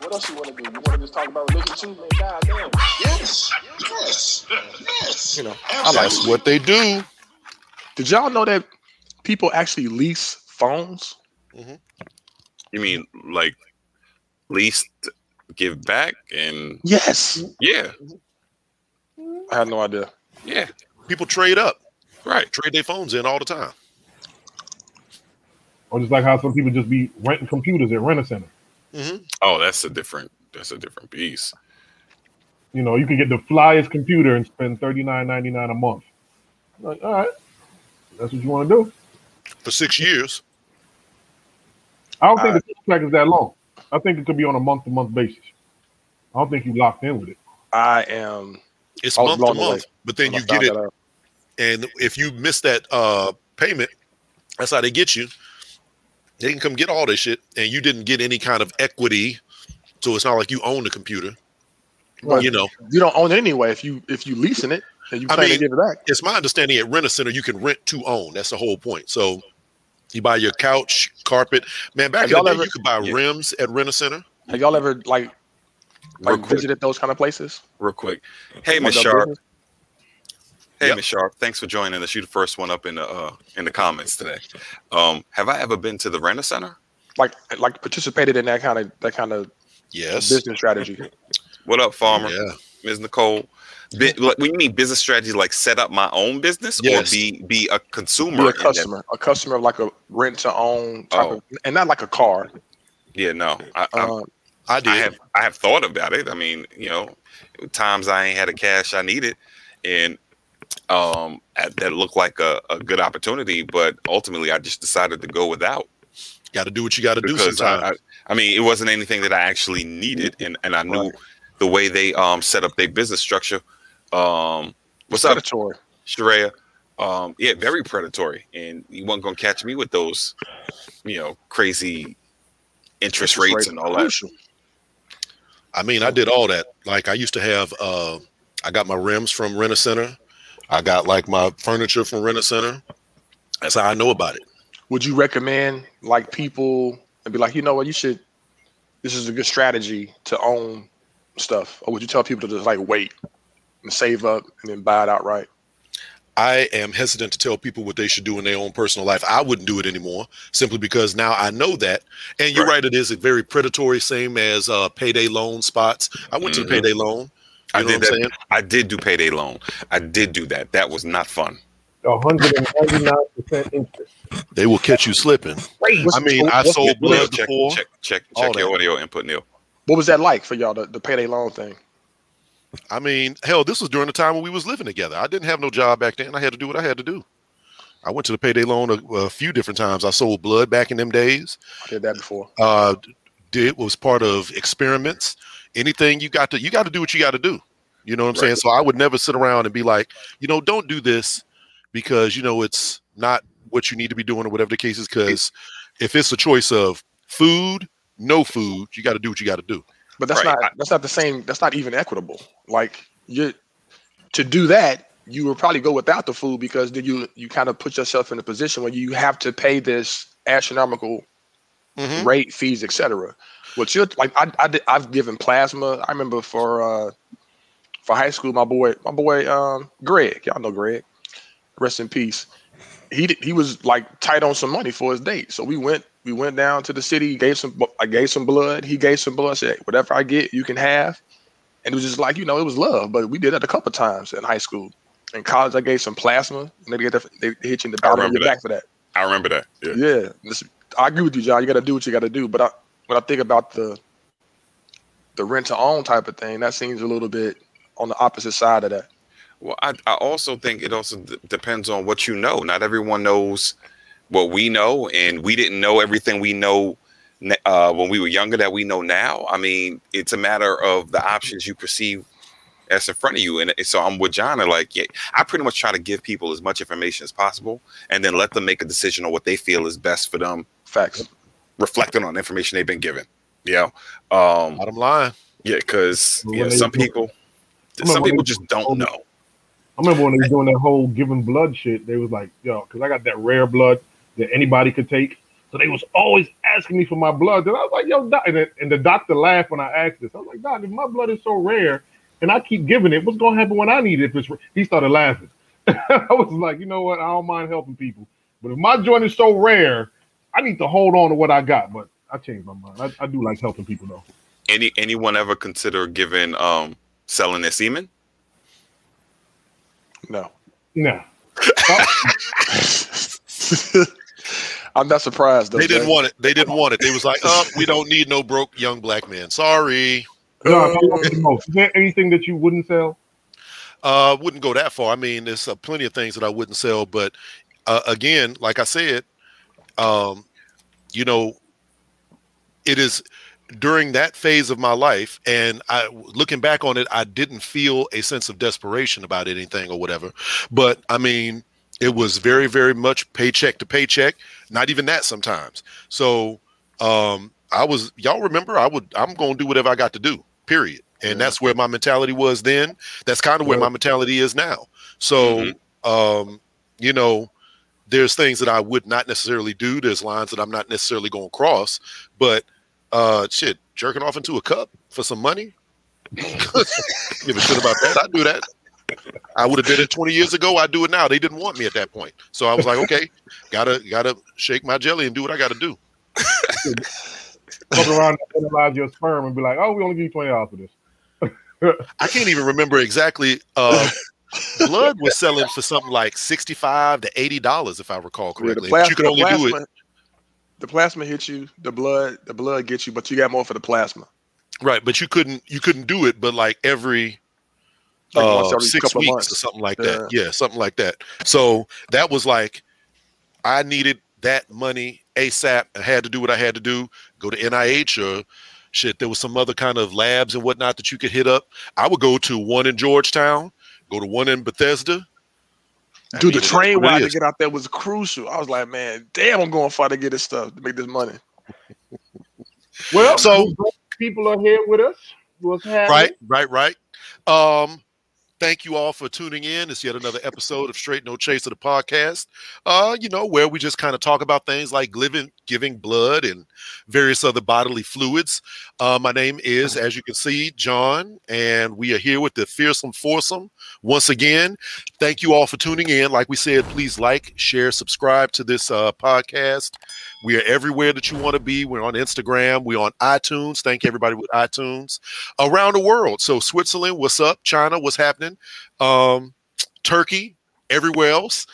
what else you want to do? You want to just talk about religion too, man? God damn. Yes. Yes. Yes. You know, I That's what they do. Did y'all know that people actually lease phones? Mm-hmm. You mean like lease, give back and Yes. yeah, I had no idea. yeah, People trade up, right. trade their phones in all the time. Or just like how some people just be renting computers at rent a center. Oh, that's a different that's a different piece. You know, you can get the flyest computer and spend thirty nine ninety nine a month. Like, all right, that's what you want to do. For six years, I don't think the contract is that long. I think it could be on a month to month basis. I don't think you locked in with it. I am. it's I month to blown away month, but then you get it. And if you miss that uh payment, that's how they get you. They can come get all this shit, and you didn't get any kind of equity. So it's not like you own the computer. But you know, you don't own it anyway. If you if you leasing it and you I plan to mean, give it back, it's my understanding at rent a center you can rent to own. That's the whole point. So you buy your couch, carpet. Man, back Have in the y'all day, ever- you could buy Yeah. rims at rent a center. have y'all ever like like visited those kind of places? real quick. Hey, Like Miss Sharp. business? Hey, Yep. Miss Sharp. Thanks for joining us. You the first one up in the uh, in the comments today. Um, have I ever been to the Rent a Center? Like like participated in that kind of that kind of Yes. business strategy. What up, Farmer? Yeah. Ms. Nicole. Like, when you mean business strategy, like set up my own business Yes. or be be a consumer? Be a customer, a customer of like a rent to own type Oh. of, and not like a car. Yeah, no. I, I, Um, I did. I have I have thought about it. I mean, you know, times I ain't had the cash I needed, and um, that that looked like a, a good opportunity, but ultimately I just decided to go without got to do what you got to do because I, I, sometimes. I mean, it wasn't anything that I actually needed, and and I knew Right. the way they um set up their business structure. Um, what's up, predatory. Sharia? Um, yeah, very predatory, and you weren't gonna catch me with those, you know, crazy interest, rates rate and all that. crucial. I mean, I did all that. Like I used to have. uh I got my rims from Rent a Center. I got like my furniture from Rent a Center. That's how I know about it. Would you recommend like people and be like, you know what, you should. This is a good strategy to own stuff, or would you tell people to just like wait and save up and then buy it outright? I am hesitant to tell people what they should do in their own personal life. I wouldn't do it anymore simply because now I know that. And you're Right. right, it is a very predatory, same as uh, payday loan spots. I went to Mhm. the payday loan. You I know did what I'm that. saying? I did do payday loan. I did do that. That was not fun. hundred and ninety nine percent interest. They will catch you slipping. What's- I mean, I sold what- blood check, before. check, check, all check your that. audio input, Neil. What was that like for y'all, the, the payday loan thing? I mean, hell, this was during the time when we was living together. I didn't have no job back then. I had to do what I had to do. I went to the payday loan a, a few different times. I sold blood back in them days. I did that before. Uh, did was part of experiments. Anything you got to, you got to do what you got to do. You know what I'm saying? So I would never sit around and be like, you know, don't do this because you know it's not what you need to be doing or whatever the case is. Because if it's a choice of food, no food, you got to do what you got to do. But that's Right. not that's not the same. That's not even equitable. Like you to do that, you would probably go without the food because then you you kind of put yourself in a position where you have to pay this astronomical Mhm. rate, fees, etc. What you like? I, I did, I've given plasma. I remember for uh for high school, my boy, my boy, um, Greg. Y'all know Greg. Rest in peace. He did, he was like tight on some money for his date, so we went we went down to the city. Gave some I gave some blood. He gave some blood. Said whatever I get, you can have. And it was just like you know, it was love. But we did that a couple times in high school. In college, I gave some plasma, and they get the, they hit you in the bottom of your back for that. I remember that. Yeah. Yeah, this, I agree with you, John. You got to do what you got to do. But I, when I think about the the rent to own type of thing, that seems a little bit on the opposite side of that. Well, I, I also think it also d- depends on what you know. Not everyone knows what we know, and we didn't know everything we know uh, when we were younger that we know now. I mean, it's a matter of the options you perceive that's in front of you. And so I'm with John. and Like, yeah, I pretty much try to give people as much information as possible, and then let them make a decision on what they feel is best for them, Facts. Reflecting on the information they've been given. Yeah. Um, Bottom line. yeah, because Well, yeah, some people, some people just do- don't know. I remember when they were doing that whole giving blood shit. They was like, yo, because I got that rare blood that anybody could take. So they was always asking me for my blood. And I was like, yo, doc. And, the, and the doctor laughed when I asked this. I was like, doc, if my blood is so rare and I keep giving it, what's going to happen when I need it? If it's, he started laughing. I was like, you know what? I don't mind helping people. But if my joint is so rare, I need to hold on to what I got. But I changed my mind. I, I do like helping people, though. Any anyone ever consider giving um selling their semen? No. No. I'm not surprised though. They didn't Jay. want it. They didn't want it. They was like, "Oh, we don't need no broke young black man." Sorry. No, I the most. Is there anything that you wouldn't sell? Uh, wouldn't go that far. I mean, there's uh, plenty of things that I wouldn't sell, but uh, again, like I said, um, you know, it is during that phase of my life, and I looking back on it, I didn't feel a sense of desperation about anything or whatever. But I mean, it was very, very much paycheck to paycheck. Not even that sometimes. So um, I was. Y'all remember? I would. I'm going to do whatever I got to do. Period. And that's where my mentality was then. That's kind of where my mentality is now. So, um, you know, there's things that I would not necessarily do. There's lines that I'm not necessarily going to cross. But uh, shit, jerking off into a cup for some money. Give a shit about that. I'd do that. I would have did it 20 years ago. I'd do it now. They didn't want me at that point. So I was like, okay, gotta gotta shake my jelly and do what I gotta do. Fuck around and analyze your sperm and be like, oh, we only give you twenty dollars for this. I can't even remember exactly. Uh, blood was selling for something like 65 to 80 dollars, if I recall Yeah, correctly. the but you plasma, could only the do it the plasma hits you, the blood, the blood gets you, but you got more for the plasma. right, but you couldn't you couldn't do it, but like every Like uh, six weeks months. or something like that. Yeah, something like that. So that was like I needed that money ASAP. I had to do what I had to do. Go to NIH or shit. There was some other kind of labs and whatnot that you could hit up. I would go to one in Georgetown, go to one in Bethesda. I Dude, mean, the train is what it ride to get out there was crucial. I was like, man, damn, I'm going far to get this stuff to make this money. Well, So- so people are here with us. What's happening? Right, right, right. Um, thank you all for tuning in. It's yet another episode of Straight No Chase of the podcast. Uh, you know, where we just kind of talk about things like living, giving blood and various other bodily fluids. Uh, my name is, as you can see, John, and we are here with the fearsome foursome once again. Thank you all for tuning in. Like we said, please like, share, subscribe to this uh, podcast. We are everywhere that you want to be. We're on Instagram. We're on iTunes. Thank everybody with iTunes around the world. So Switzerland, what's up? China, what's happening? Um, Turkey, everywhere else.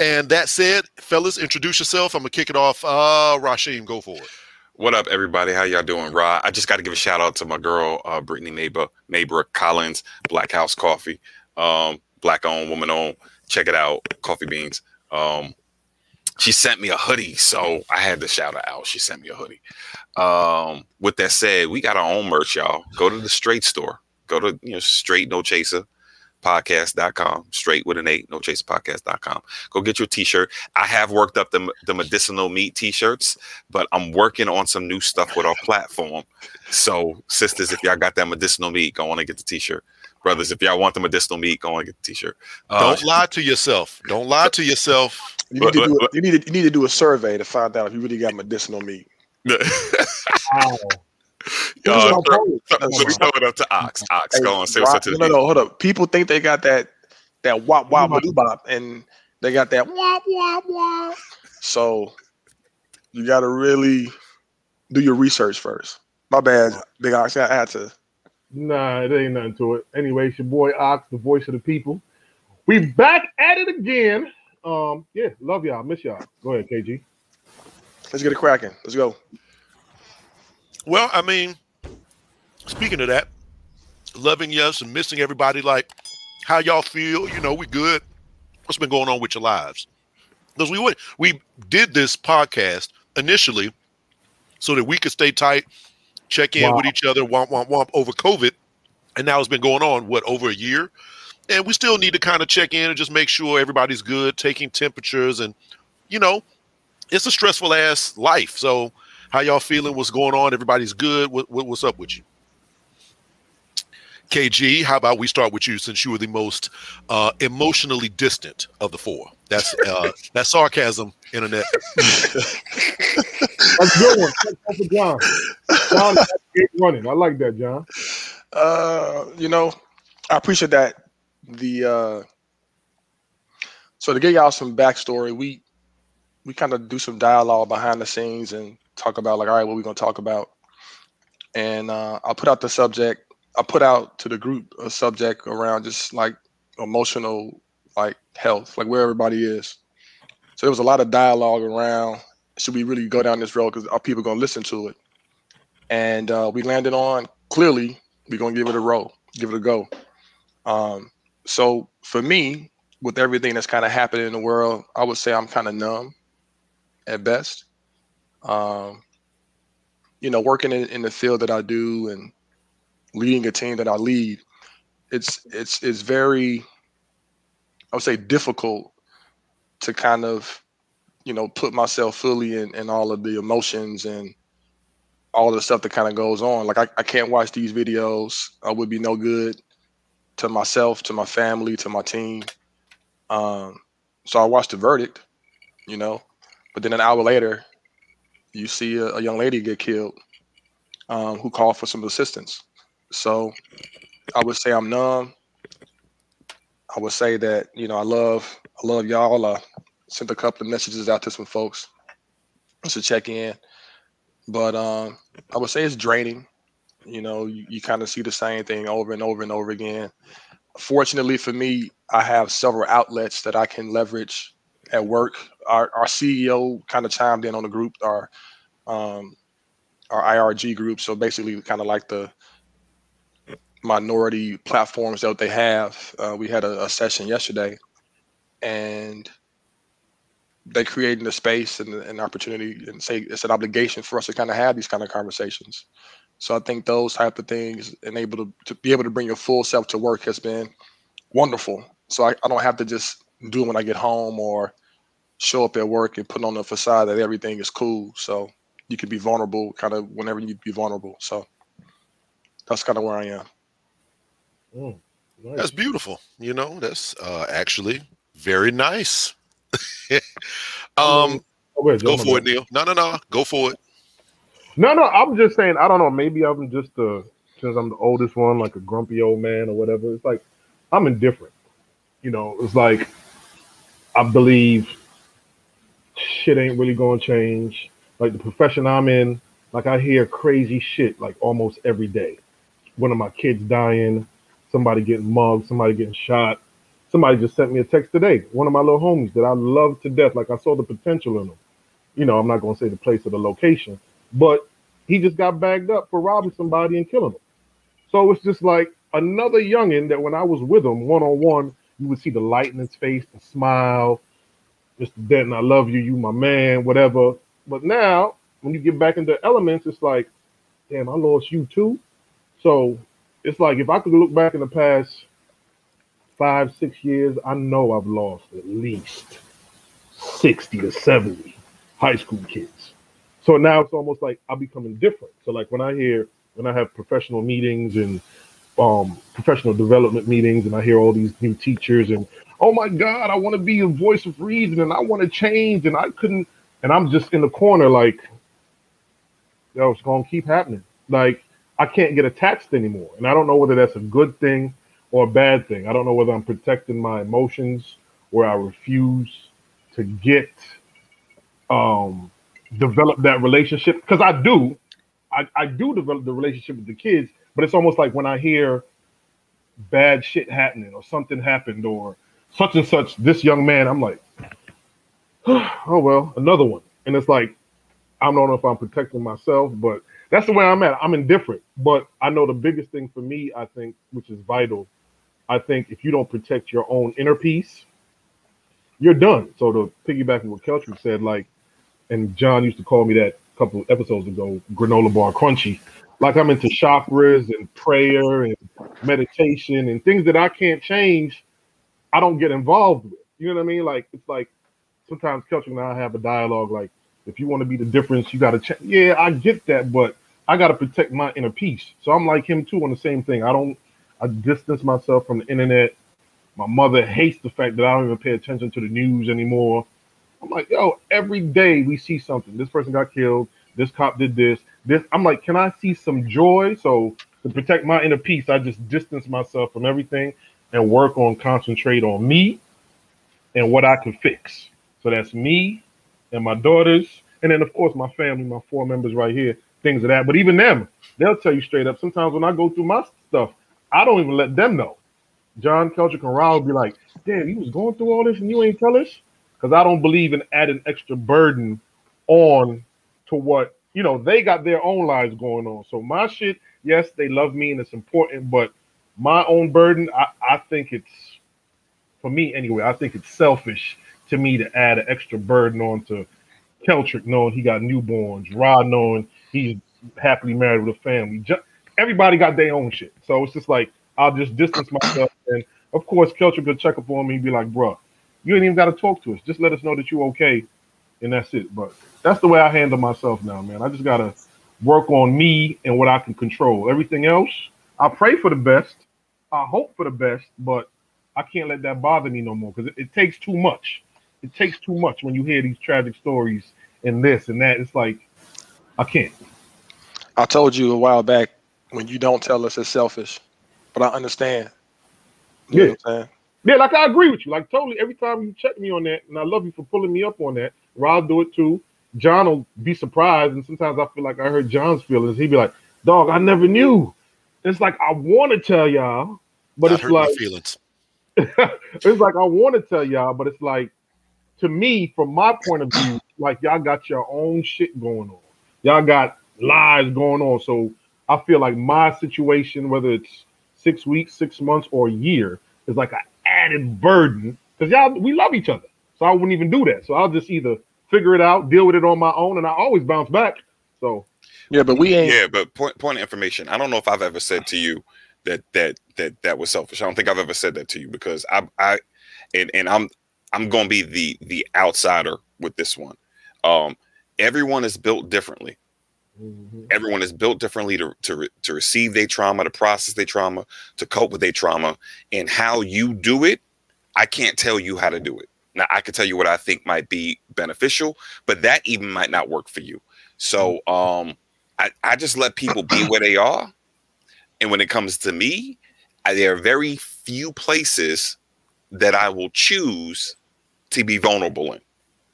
And that said, fellas, introduce yourself. I'm gonna kick it off. Uh, Rashim, go for it. What up, everybody? How y'all doing? Rod, I just got to give a shout out to my girl, uh, Brittany Neighbor, Neighbor Collins, Black House Coffee, um, black owned, woman owned. Check it out, Coffee Beans. Um, she sent me a hoodie, so I had to shout her out. She sent me a hoodie. Um, with that said, we got our own merch, y'all. Go to the straight store. Go to you know straight no chaser podcast.com straight with an eight no chaser podcast.com go get your t-shirt i have worked up the, the medicinal meat t-shirts but i'm working on some new stuff with our platform so sisters if y'all got that medicinal meat go on and get the t-shirt brothers if y'all want the medicinal meat go on and get the t-shirt Uh, Don't lie to yourself. Don't lie to yourself. You need, to do, but- you, need to, you need to do a survey to find out if you really got medicinal meat. Wow. uh, Who's our throw, throw it up to ox ox go on say what's up to the no, no, no, hold up. People think they got that that wop wop Bop. bop, and they got that wop wop wop. So you got to really do your research first. My bad, Big Ox. I had to. Nah, it ain't nothing to it. Anyway, it's your boy Ox, the voice of the people. We back at it again. Um, yeah, love y'all, miss y'all. Go ahead, KG. Let's get it cracking. Let's go. Well, I mean, speaking of that, loving yes and missing everybody, like how y'all feel, you know, we good. What's been going on with your lives? Because we would we did this podcast initially so that we could stay tight, check in Wow. with each other, womp womp womp over COVID. And now it's been going on what over a year, and we still need to kind of check in and just make sure everybody's good, taking temperatures, and you know, it's a stressful ass life. So, how y'all feeling? What's going on? Everybody's good. What, what, what's up with you? KG, how about we start with you since you were the most uh, emotionally distant of the four? That's uh, that's sarcasm, internet. That's a good one. Thanks for John. John, that's running. I like that, John. Uh, you know, I appreciate that. The uh, so to give y'all some backstory, we we kind of do some dialogue behind the scenes and talk about like, all right, what we gonna talk about. And uh, I put out the subject. I put out to the group a subject around just like emotional like health, like where everybody is. So there was a lot of dialogue around should we really go down this road because are people gonna listen to it? And uh, we landed on clearly we're gonna give it a roll, give it a go. Um, so for me, with everything that's kind of happening in the world, I would say I'm kind of numb at best. Um, you know, working in, in the field that I do and leading a team that I lead, it's it's it's very, I would say, difficult to kind of, you know, put myself fully in, in all of the emotions and all the stuff that kind of goes on. Like I, I can't watch these videos. I would be no good to myself, to my family, to my team. Um, so I watched the verdict, you know, but then an hour later, you see a, a young lady get killed um, who called for some assistance. So I would say I'm numb. I would say that you know I love I love y'all. I sent a couple of messages out to some folks to check in, but um, I would say it's draining. You know, you, you kind of see the same thing over and over and over again. Fortunately for me, I have several outlets that I can leverage at work. Our, our CEO kind of chimed in on the group, our um, our IRG group. So basically, kind of like the minority platforms that they have. Uh, we had a, a session yesterday, and they created the space and an opportunity, and say it's an obligation for us to kind of have these kind of conversations. So I think those type of things and able to, to be able to bring your full self to work has been wonderful. So I, I don't have to just do it when I get home or show up at work and put on the facade that everything is cool. So you can be vulnerable kind of whenever you need to be vulnerable. So that's kind of where I am. Mm, nice. That's beautiful. You know, that's uh, actually very nice. um, Oh, wait, go for it, Neil. No, no, no. Go for it. No, no, I'm just saying. I don't know. Maybe I'm just the since I'm the oldest one, like a grumpy old man or whatever. It's like I'm indifferent. You know, it's like I believe shit ain't really gonna change. Like the profession I'm in, like I hear crazy shit like almost every day. One of my kids dying, somebody getting mugged, somebody getting shot. Somebody just sent me a text today. One of my little homies that I love to death. Like I saw the potential in him. You know, I'm not gonna say the place or the location, but he just got bagged up for robbing somebody and killing them. So it's just like another youngin that when I was with him one on one, you would see the light in his face, the smile, Mr. Denton, I love you, you my man, whatever. But now when you get back into elements, it's like, damn, I lost you too. So it's like if I could look back in the past five, six years, I know I've lost at least 60 to 70 high school kids. So now it's almost like I become indifferent. So like when I hear when I have professional meetings and um, professional development meetings, and I hear all these new teachers and oh my God, I want to be a voice of reason and I want to change and I couldn't, and I'm just in the corner like, yo, it's gonna keep happening. Like I can't get attached anymore, and I don't know whether that's a good thing or a bad thing. I don't know whether I'm protecting my emotions where I refuse to get um develop that relationship because I do, I, I do develop the relationship with the kids, but it's almost like when I hear bad shit happening or something happened or such and such, this young man, I'm like, oh well, another one. And it's like, I don't know if I'm protecting myself, but that's the way I'm at. I'm indifferent. But I know the biggest thing for me, I think, which is vital, I think if you don't protect your own inner peace, you're done. So to piggyback on what Keltrick said, like, and John used to call me that a couple episodes ago, granola bar crunchy. Like I'm into chakras and prayer and meditation and things that I can't change. I don't get involved with. You know what I mean? Like it's like sometimes Keltrick and I have a dialogue. Like if you want to be the difference, you got to change. Yeah, I get that, but I got to protect my inner peace. So I'm like him too on the same thing. I don't. I distance myself from the internet. My mother hates the fact that I don't even pay attention to the news anymore. I'm like, yo, every day we see something. This person got killed. This cop did this. This. I'm like, can I see some joy? So to protect my inner peace, I just distance myself from everything and work on concentrate on me and what I can fix. So that's me and my daughters, and then of course my family, my four members right here, things of that. But even them, they'll tell you straight up. Sometimes when I go through my stuff, I don't even let them know. John Keltrick and Ra will be like, damn, you was going through all this and you ain't tell us? Because I don't believe in adding extra burden on to what, you know, they got their own lives going on. So my shit, yes, they love me and it's important, but my own burden, I, I think it's, for me anyway, I think it's selfish to me to add an extra burden on to Keltrick knowing he got newborns, Rod knowing he's happily married with a family. Just, everybody got their own shit. So it's just like, I'll just distance myself. And of course, Keltrick could check up on me and be like, bro, you ain't even got to talk to us. Just let us know that you're okay. And that's it. But that's the way I handle myself now, man. I just got to work on me and what I can control. Everything else, I pray for the best. I hope for the best, but I can't let that bother me no more because it, it takes too much. It takes too much when you hear these tragic stories and this and that. It's like, I can't. I told you a while back when you don't tell us it's selfish, but I understand. You know Yeah. what I'm saying? Yeah, like I agree with you. Like totally, every time you check me on that, and I love you for pulling me up on that. Rod do it too. John will be surprised, and sometimes I feel like I heard John's feelings. He'd be like, "Dog, I never knew." It's like I want to tell y'all, but Not it's like feelings. it's like I want to tell y'all, but it's like to me, from my point of view, like y'all got your own shit going on. Y'all got lies going on. So I feel like my situation, whether it's six weeks, six months, or a year, is like an added burden because y'all we love each other. So I wouldn't even do that. So I'll just either figure it out, deal with it on my own, and I always bounce back. So Yeah, but we ain't. Yeah, but point point of information. I don't know if I've ever said to you that that that that was selfish. I don't think I've ever said that to you because I I and and I'm I'm going to be the the outsider with this one. Um, everyone is built differently. Everyone is built differently to to to receive their trauma, to process their trauma, to cope with their trauma, and how you do it. I can't tell you how to do it. Now I can tell you what I think might be beneficial, but that even might not work for you. So um, I, I just let people be where they are. And when it comes to me, I, there are very few places that I will choose to be vulnerable in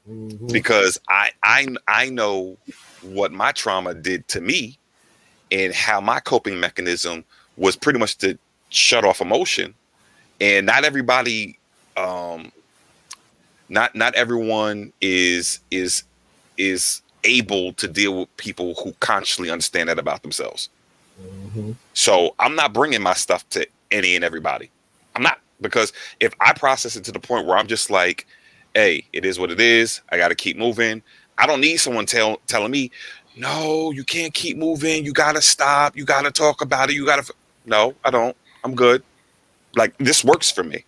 Mhm. because I I I know what my trauma did to me and how my coping mechanism was pretty much to shut off emotion. And not everybody um not not everyone is is is able to deal with people who consciously understand that about themselves. Mhm. So I'm not bringing my stuff to any and everybody. I'm not because if I process it to the point where I'm just like, "Hey, it is what it is. I got to keep moving." I don't need someone tell telling me, "No, you can't keep moving. You got to stop. You got to talk about it. You got to." No, I don't. I'm good. Like this works for me.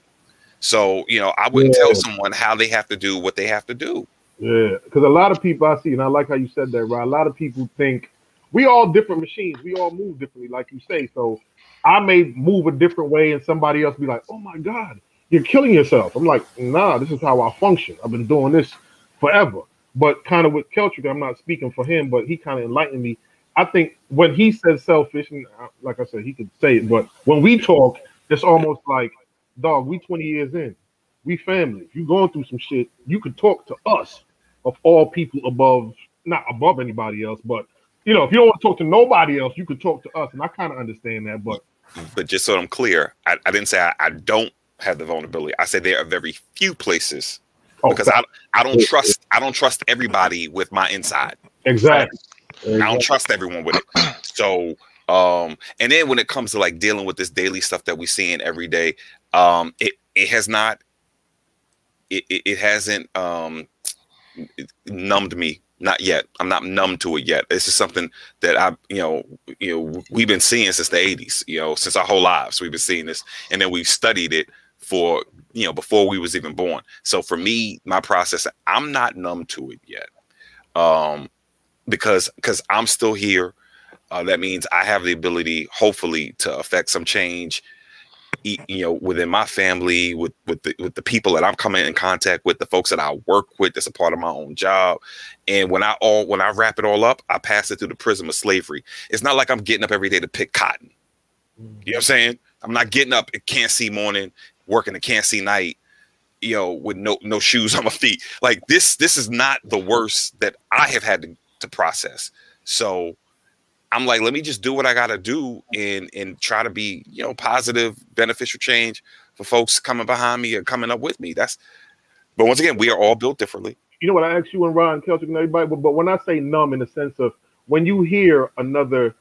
So you know, I wouldn't Yeah. tell someone how they have to do what they have to do. Yeah, because a lot of people I see, and I like how you said that, right? A lot of people think we all different machines. We all move differently, like you say. So I may move a different way, and somebody else be like, "Oh my God, you're killing yourself." I'm like, "Nah, this is how I function. I've been doing this forever." But kind of with Keltrick, I'm not speaking for him, but he kind of enlightened me. I think when he says selfish, and uh, like I said, he could say it, but when we talk, it's almost like, dog, we 20 years in, we family. If you're going through some shit, you could talk to us of all people above, not above anybody else, but you know, if you don't want to talk to nobody else, you could talk to us, and I kind of understand that. But But just so I'm clear, I, I didn't say I, I don't have the vulnerability. I said there are very few places oh, because I I don't trust I don't trust everybody with my inside. exactly, I don't trust everyone with it. So um and then when it comes to like dealing with this daily stuff that we seeing every day, um it it has not it it, it hasn't um numbed me not yet. I'm not numb to it yet. This is something that I, you know, you know, we've been seeing since the 80s, you know, since our whole lives. We've been seeing this, and then we've studied it for, you know, before we was even born. So for me, my process, I'm not numb to it yet, um, because because I'm still here. Uh, that means I have the ability, hopefully, to affect some change you know within my family with with the with the people that I'm coming in contact with the folks that I work with that's a part of my own job and when I all when I wrap it all up I pass it through the prism of slavery it's not like I'm getting up every day to pick cotton you know what I'm saying I'm not getting up at can't see morning working a can't see night you know with no no shoes on my feet like this this is not the worst that I have had to, to process so I'm like, let me just do what I gotta do and and try to be, you know, positive, beneficial change for folks coming behind me or coming up with me. That's but once again, we are all built differently. You know what I asked you and Ron Keltrick and everybody, but, but when I say numb in the sense of when you hear another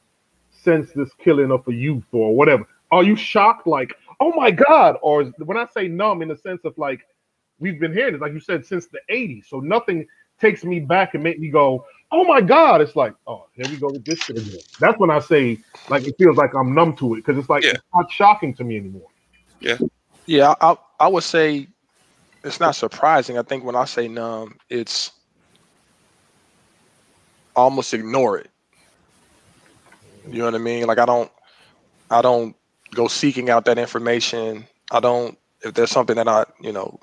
senseless killing of a youth or whatever, are you shocked like, oh my God? Or when I say numb in the sense of like we've been hearing it, like you said, since the 80s. So nothing takes me back and make me go, oh my God, it's like, oh, here we go with this shit again. That's when I say, like, it feels like I'm numb to it because it's like, Yeah. it's not shocking to me anymore. Yeah, I, I would say it's not surprising. I think when I say numb, it's almost ignore it. You know what I mean? Like I don't, I don't go seeking out that information. I don't if there's something that I, you know,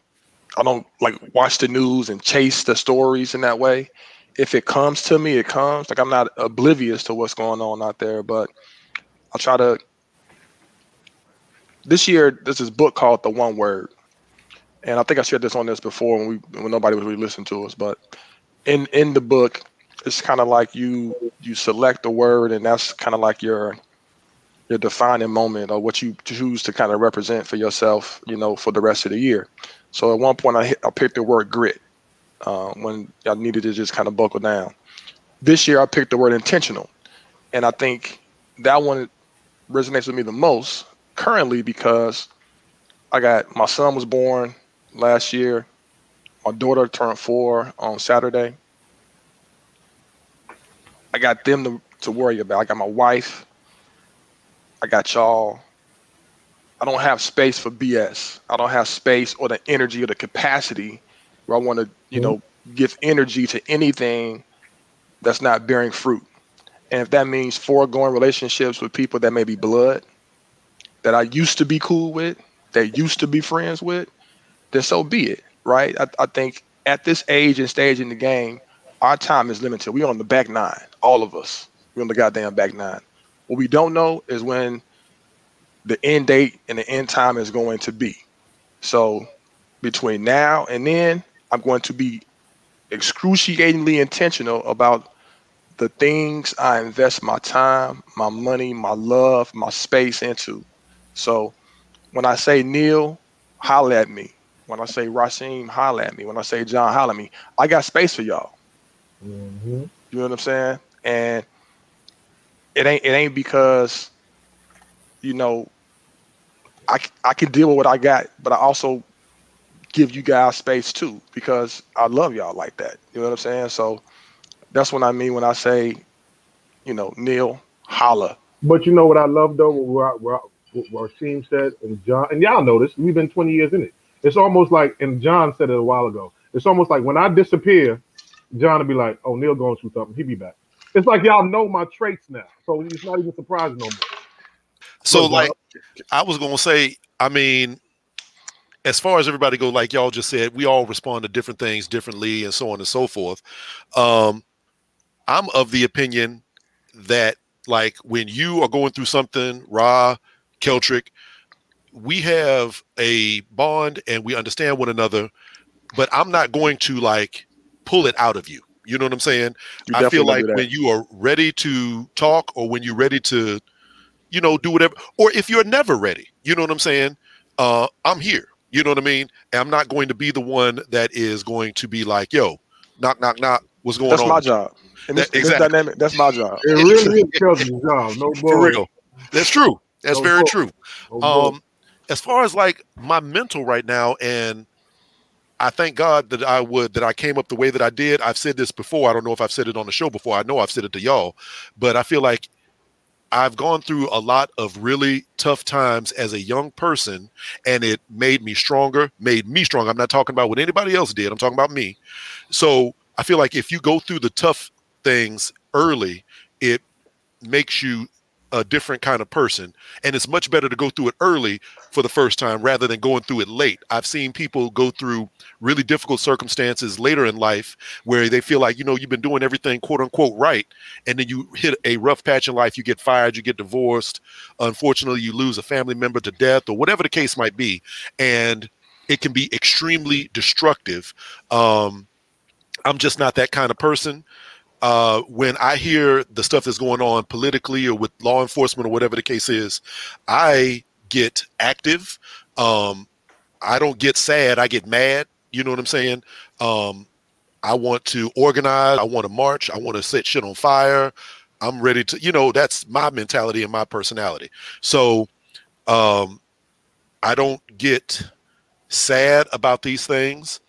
I don't like watch the news and chase the stories in that way. If it comes to me, it comes. Like I'm not oblivious to what's going on out there, but I'll try to. This year, there's this book called The One Word, and I think I shared this on this before when we when nobody was really listening to us. But in in the book, it's kind of like you you select the word, and that's kind of like your your defining moment or what you choose to kind of represent for yourself, you know, for the rest of the year. So at one point, I hit, I picked the word grit uh, when I needed to just kind of buckle down. This year, I picked the word intentional, and I think that one resonates with me the most currently because I got my son was born last year. My daughter turned four on Saturday. I got them to, to worry about. I got my wife. I got y'all. I don't have space for BS. I don't have space or the energy or the capacity where I want to, you mm-hmm. know, give energy to anything that's not bearing fruit. And if that means foregoing relationships with people that may be blood, that I used to be cool with, that used to be friends with, then so be it, right? I, I think at this age and stage in the game, our time is limited. We're on the back nine, all of us. We're on the goddamn back nine. What we don't know is when the end date and the end time is going to be. So between now and then, I'm going to be excruciatingly intentional about the things I invest my time, my money, my love, my space into. So when I say Neil, holla at me. When I say Rashim, holla at me. When I say John, holla at me. I got space for y'all. Mm-hmm. You know what I'm saying? And it ain't it ain't because you know I I can deal with what I got, but I also give you guys space too because I love y'all like that. You know what I'm saying? So that's what I mean when I say, you know, Neil, holla. But you know what I love though, what, what, what said, and John, and y'all know this, we've been 20 years in it. It's almost like, and John said it a while ago, it's almost like when I disappear, John will be like, oh, Neil going through something, he'll be back. It's like y'all know my traits now, so it's not even surprising no more. So, Look, like, I was gonna say, I mean, as far as everybody go, like y'all just said, we all respond to different things differently, and so on and so forth. Um, I'm of the opinion that, like, when you are going through something, Ra, Keltrick, we have a bond and we understand one another, but I'm not going to like pull it out of you. You know what I'm saying? You I feel like when you are ready to talk or when you're ready to, you know, do whatever, or if you're never ready, you know what I'm saying? Uh, I'm here. You know what I mean? And I'm not going to be the one that is going to be like, yo, knock, knock, knock. What's going That's on? That's my job. And this, That- this exactly. dynamic, that's my job. It really is Kelvin's job, no For real. That's true. That's No very bull. true. No. Um, as far as like my mental right now and I thank God that I would that I came up the way that I did. I've said this before. I don't know if I've said it on the show before. I know I've said it to y'all, but I feel like I've gone through a lot of really tough times as a young person, and it made me stronger, made me strong. I'm not talking about what anybody else did, I'm talking about me. So I feel like if you go through the tough things early, it makes you a different kind of person. And it's much better to go through it early for the first time rather than going through it late. I've seen people go through really difficult circumstances later in life where they feel like, you know, you've been doing everything quote unquote right. And then you hit a rough patch in life, you get fired, you get divorced. Unfortunately, you lose a family member to death or whatever the case might be. And it can be extremely destructive. Um, I'm just not that kind of person uh, when I hear the stuff that's going on politically or with law enforcement or whatever the case is, I get active. Um, I don't get sad. I get mad. You know what I'm saying? Um, I want to organize. I want to march. I want to set shit on fire. I'm ready to, you know, that's my mentality and my personality. So um, I don't get sad about these things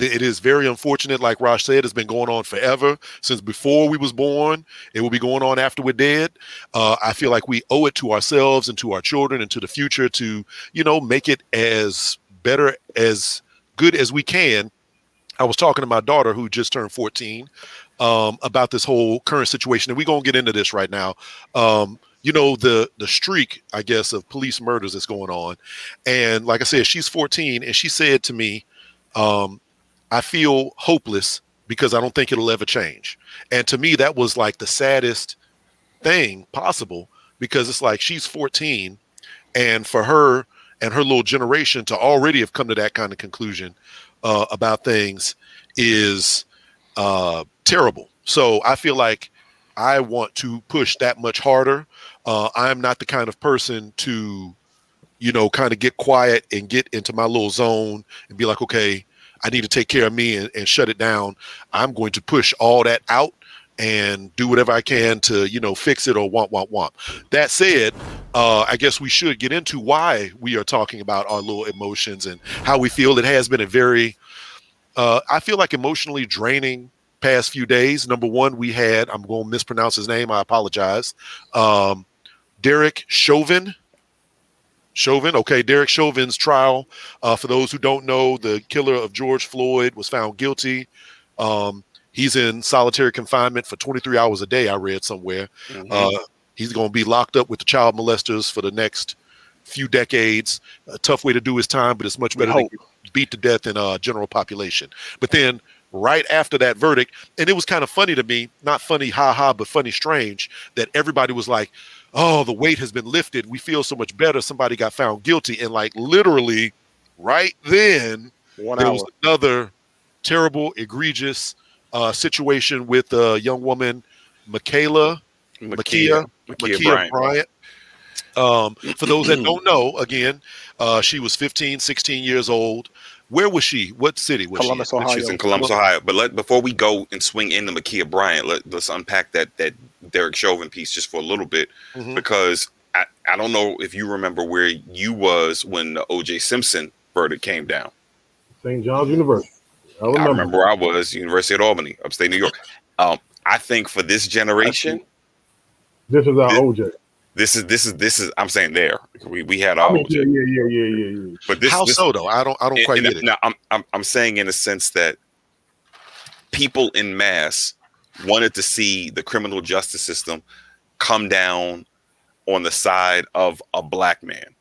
it is very unfortunate like Raj said it's been going on forever since before we was born. It will be going on after we're dead. Uh, i feel like we owe it to ourselves and to our children and to the future to you know make it as better as good as we can. I was talking to my daughter who just turned 14 um, about this whole current situation and we're going to get into this right now. Um, you know the the streak i guess of police murders that's going on. And like i said she's 14 and she said to me um, I feel hopeless because I don't think it'll ever change. And to me, that was like the saddest thing possible because it's like she's 14, and for her and her little generation to already have come to that kind of conclusion uh, about things is uh, terrible. So I feel like I want to push that much harder. Uh, I'm not the kind of person to, you know, kind of get quiet and get into my little zone and be like, okay, I need to take care of me and, and shut it down. I'm going to push all that out and do whatever I can to, you know, fix it or want, want, want. That said, uh, I guess we should get into why we are talking about our little emotions and how we feel. It has been a very, uh, I feel like emotionally draining past few days. Number one, we had, I'm going to mispronounce his name. I apologize. Um, Derek Chauvin Chauvin. Okay, Derek Chauvin's trial. Uh, for those who don't know, the killer of George Floyd was found guilty. Um, he's in solitary confinement for 23 hours a day. I read somewhere. Mm-hmm. Uh, he's going to be locked up with the child molesters for the next few decades. A tough way to do his time, but it's much better than beat to death in a uh, general population. But then right after that verdict, and it was kind of funny to me, not funny, ha ha, but funny, strange, that everybody was like, oh, the weight has been lifted. We feel so much better. Somebody got found guilty. And like literally right then, One there hour. was another terrible, egregious uh, situation with a young woman, Michaela, Ma'Khia, Ma'Khia, Bryant. Bryant. Um, for those that don't know, again, uh, she was 15, 16 years old. Where was she? What city was Columbus, she? Ohio. She's in Columbus, Ohio. But let, before we go and swing into Ma'Khia Bryant, let, us unpack that that Derek Chauvin piece just for a little bit mm-hmm. because I, I don't know if you remember where you was when the O.J. Simpson verdict came down. St. John's University. I remember. I remember where I was, University of Albany, upstate New York. Um, I think for this generation, this is our this, OJ. This is this is this is. I'm saying there. We, we had our I mean, OJ. Yeah, yeah, yeah, yeah, yeah. But this how this, so though? I don't I don't quite get it. Now I'm, I'm I'm saying in a sense that people in mass wanted to see the criminal justice system come down on the side of a black man.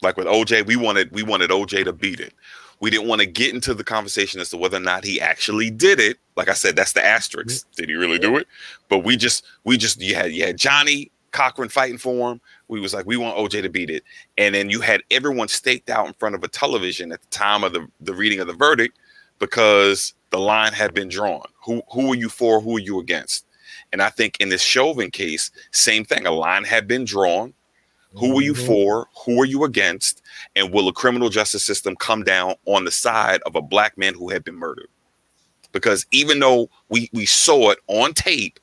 Like with OJ, we wanted we wanted OJ to beat it. We didn't want to get into the conversation as to whether or not he actually did it. Like I said, that's the asterisk. Did he really do it? But we just we just you had you had Johnnie Cochran fighting for him. We was like, we want OJ to beat it. And then you had everyone staked out in front of a television at the time of the, the reading of the verdict because the line had been drawn. Who who are you for? Who are you against? And I think in this Chauvin case, same thing. A line had been drawn. Who are you mm-hmm. for? Who are you against? And will a criminal justice system come down on the side of a black man who had been murdered? Because even though we we saw it on tape,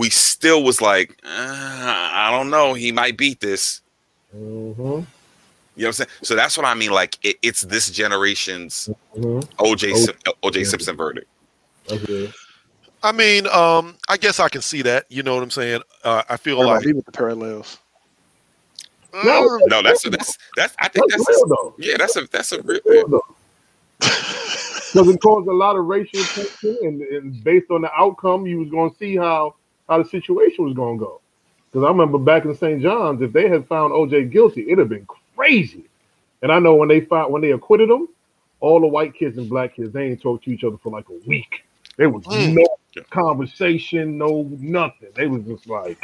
we still was like, uh, I don't know. He might beat this. Mm-hmm. You know what I'm saying? So that's what I mean. Like it, it's this generation's Mhm. OJ OJ yeah. Simpson verdict. That's it. I mean, um, I guess I can see that. You know what I'm saying? Uh, I feel Or like like even the parallels. No, No, that's that's that's. I think That's that's real though. yeah. That's a that's a real. Real though. Because it caused a lot of racial tension, and, and based on the outcome, you was going to see how how the situation was going to go. Because I remember back in St. John's, if they had found OJ guilty, it'd have been crazy. And I know when they found when they acquitted him, all the white kids and black kids they ain't talked to each other for like a week. There was Mm. no conversation, no nothing. They was just like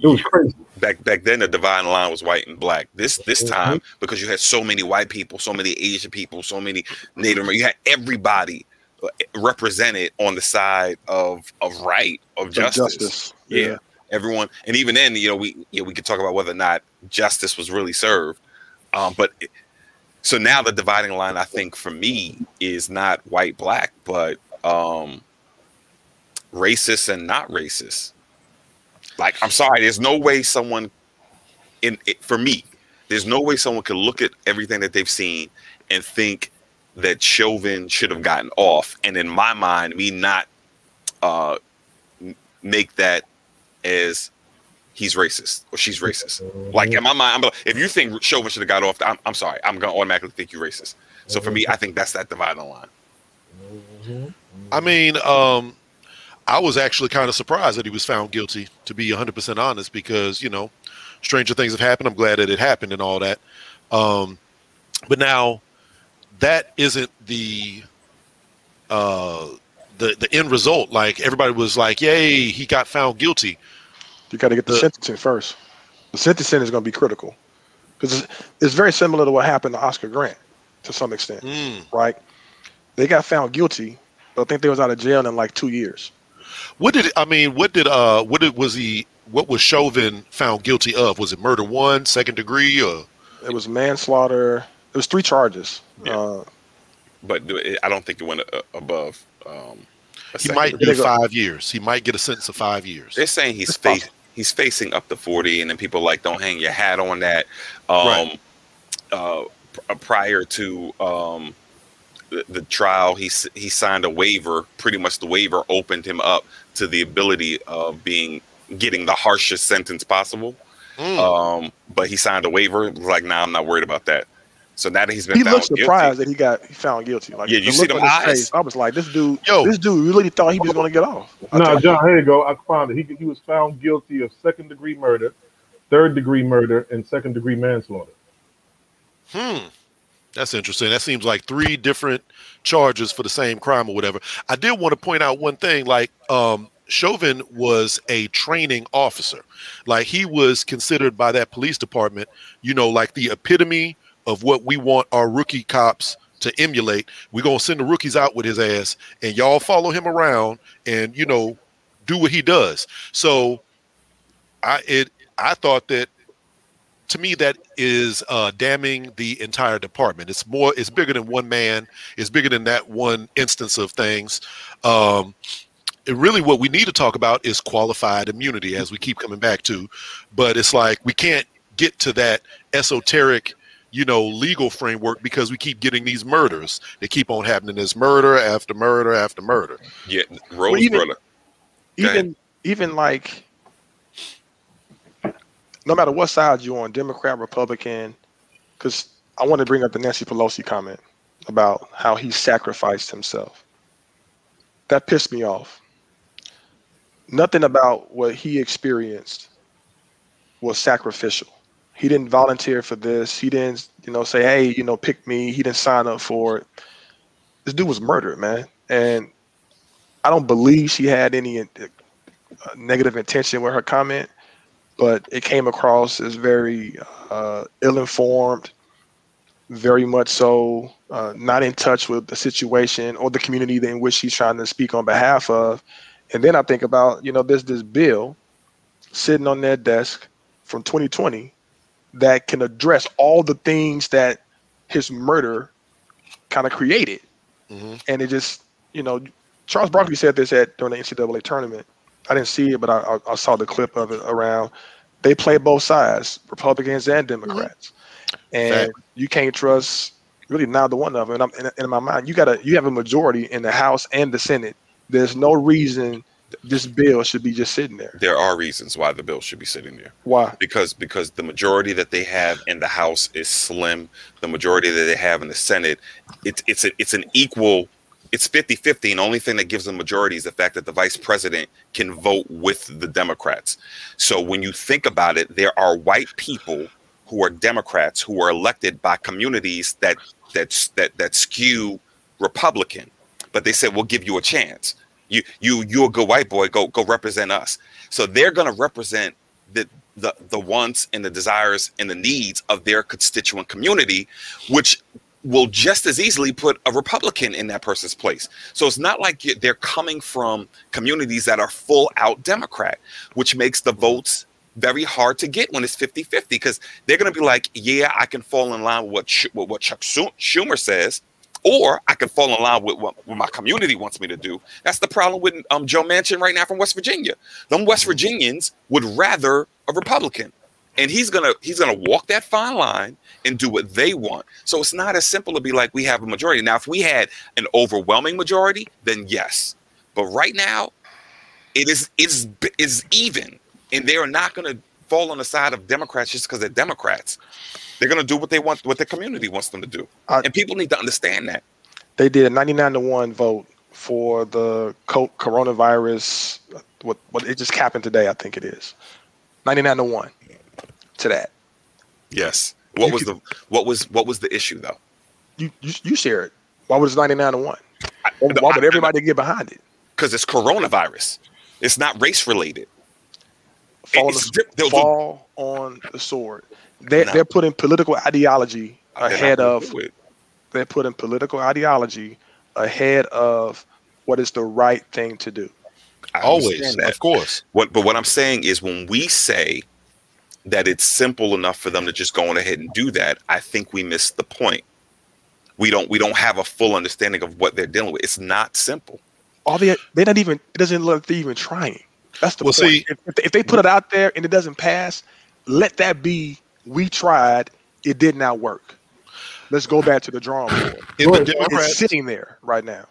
it was crazy. back back then the dividing line was white and black. This this Mhm. time because you had so many white people, so many Asian people, so many Native American, you had everybody represented on the side of of right of Of justice. Yeah. everyone, and even then, you know, we you know, we could talk about whether or not justice was really served. Um, but it- so now the dividing line, I think, for me is not white black, but um, racist and not racist. Like, I'm sorry, there's no way someone in it, for me, there's no way someone could look at everything that they've seen and think that Chauvin should have gotten off, and in my mind, me not uh, make that as he's racist or she's racist. Like in my mind, I'm if you think Chauvin should have got off, I'm, I'm sorry, I'm gonna automatically think you're racist. So for me, I think that's that dividing line. I mean, um, I was actually kind of surprised that he was found guilty, to be 100% honest, because, you know, stranger things have happened. I'm glad that it happened and all that. Um, but now, that isn't the uh, the the end result. Like everybody was like, "Yay, he got found guilty." You got to get the The- sentencing first. The sentencing is going to be critical because it's, it's very similar to what happened to Oscar Grant to some extent, Mm. right? They got found guilty, but I think they was out of jail in like two years. What did I mean? What did uh? What did was he? What was Chauvin found guilty of? Was it murder one, second degree, or It was manslaughter. It was three charges. Yeah. Uh, But I don't think it went uh, above. Um, a he might degree. do five years? He might get a sentence of five years. They're saying he's It's face, he's facing up to 40, and then people like don't hang your hat on that. Um, Right. uh, prior to um, the, the trial, he he signed a waiver. Pretty much, the waiver opened him up to the ability of being getting the harshest sentence possible. Mm. Um, but he signed a waiver. Like, nah, I'm not worried about that. So now that he's been he found looked guilty, surprised that he got found guilty. Like Yeah, you see look them eyes? face, I was like, this dude, Yo. this dude really thought he was going to get off. I No, thought- John, here you go. I found it. He, he was found guilty of second degree murder, third degree murder, and second degree manslaughter. Hmm. That's interesting. That seems like three different charges for the same crime or whatever. I did want to point out one thing. Like, um, Chauvin was a training officer. Like, he was considered by that police department, you know, like the epitome of what we want our rookie cops to emulate. We're to send the rookies out with his ass, and y'all follow him around and, you know, do what he does. So, I it I thought that to me that is uh, damning the entire department. It's more, it's bigger than one man. It's bigger than that one instance of things. Um, and really, what we need to talk about is qualified immunity, as we keep coming back to. But it's like we can't get to that esoteric, you know, legal framework because we keep getting these murders. They keep on happening. There's murder after murder after murder. yeah, Rose even- brother. Go ahead. even even like no matter what side you're on, Democrat, Republican, because I want to bring up the Nancy Pelosi comment about how he sacrificed himself. That pissed me off. Nothing about what he experienced was sacrificial. He didn't volunteer for this. He didn't, you know, say, "Hey, you know, pick me." He didn't sign up for it. This dude was murdered, man, and I don't believe she had any uh, negative intention with her comment, but it came across as very uh, ill-informed, very much so uh, not in touch with the situation or the community in which she's trying to speak on behalf of. And then I think about, you know, there's this bill sitting on their desk from 2020 that can address all the things that his murder kind of created. Mhm. And it just, you know, Charles Barkley said this at during the NCAA tournament. I didn't see it, but I, I, saw the clip of it around. They play both sides, Republicans and Democrats. and you can't trust really neither one of them. And I'm, in, in my mind, you gotta you have a majority in the House and the Senate. There's no reason this bill should be just sitting there. There are reasons why the bill should be sitting there. Why? because because the majority that they have in the House is slim. The majority that they have in the Senate, it's it's a, it's an equal. It's 50-50 and the only thing that gives them majority is the fact that the vice president can vote with the Democrats. So when you think about it, there are white people who are Democrats who are elected by communities that that that that skew Republican, but they said we'll give you a chance. You you you a good white boy, go go represent us. So they're going to represent the the the wants and the desires and the needs of their constituent community, which will just as easily put a Republican in that person's place. So it's not like they're coming from communities that are full out Democrat, which makes the votes very hard to get when it's 50-50 because they're going to be like, yeah, I can fall in line with what, with what Chuck Schu- Schumer says, or I can fall in line with what, what my community wants me to do. That's the problem with um, Joe Manchin right now from West Virginia. Them West Virginians would rather a Republican, and he's gonna he's gonna walk that fine line and do what they want. So it's not as simple to be like we have a majority. Now, if we had an overwhelming majority, then yes. But right now, it is is is even, and they are not gonna fall on the side of Democrats just because they're Democrats. They're gonna do what they want, what the community wants them to do, I- and people need to understand that. They did a 99 to one vote for the coronavirus. What what it just happened today? I think it is 99 to one to that. Yes. What You was the what was what was the issue though? You you, you share it. Why was it 99 to one? I- Why why would I- everybody get behind it? because it's coronavirus. It's not race related. Fall, on It's the, they'll do- fall on the sword. They're, No. they're putting political ideology ahead of do it. they're putting political ideology ahead of what is the right thing to do. I Always, of course. What, but what I'm saying is when we say that it's simple enough for them to just go on ahead and do that, I think we miss the point. We don't we don't have a full understanding of what they're dealing with. It's not simple. All they they're not even it doesn't look like they're even trying. That's the Well, point. see- if, if they put it out there and it doesn't pass, let that be. We tried, it did not work. Let's go back to the drawing board. Go the ahead. It's sitting there right now.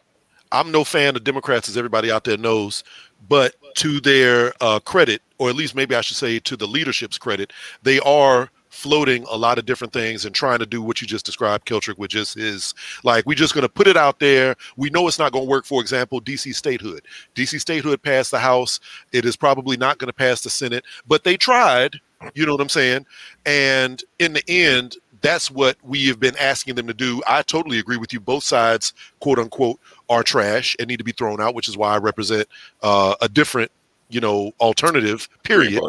I'm no fan of Democrats, as everybody out there knows. But to their uh, credit, or at least maybe I should say to the leadership's credit, they are floating a lot of different things and trying to do what you just described, Keltrick, which is is like we're just going to put it out there. We know it's not going to work. For example, DC statehood. DC statehood passed the House. It is probably not going to pass the Senate, but they tried. You know what I'm saying? And in the end, that's what we have been asking them to do. I totally agree with you. Both sides, quote unquote, are trash and need to be thrown out, which is why I represent uh, a different, you know, alternative. Period.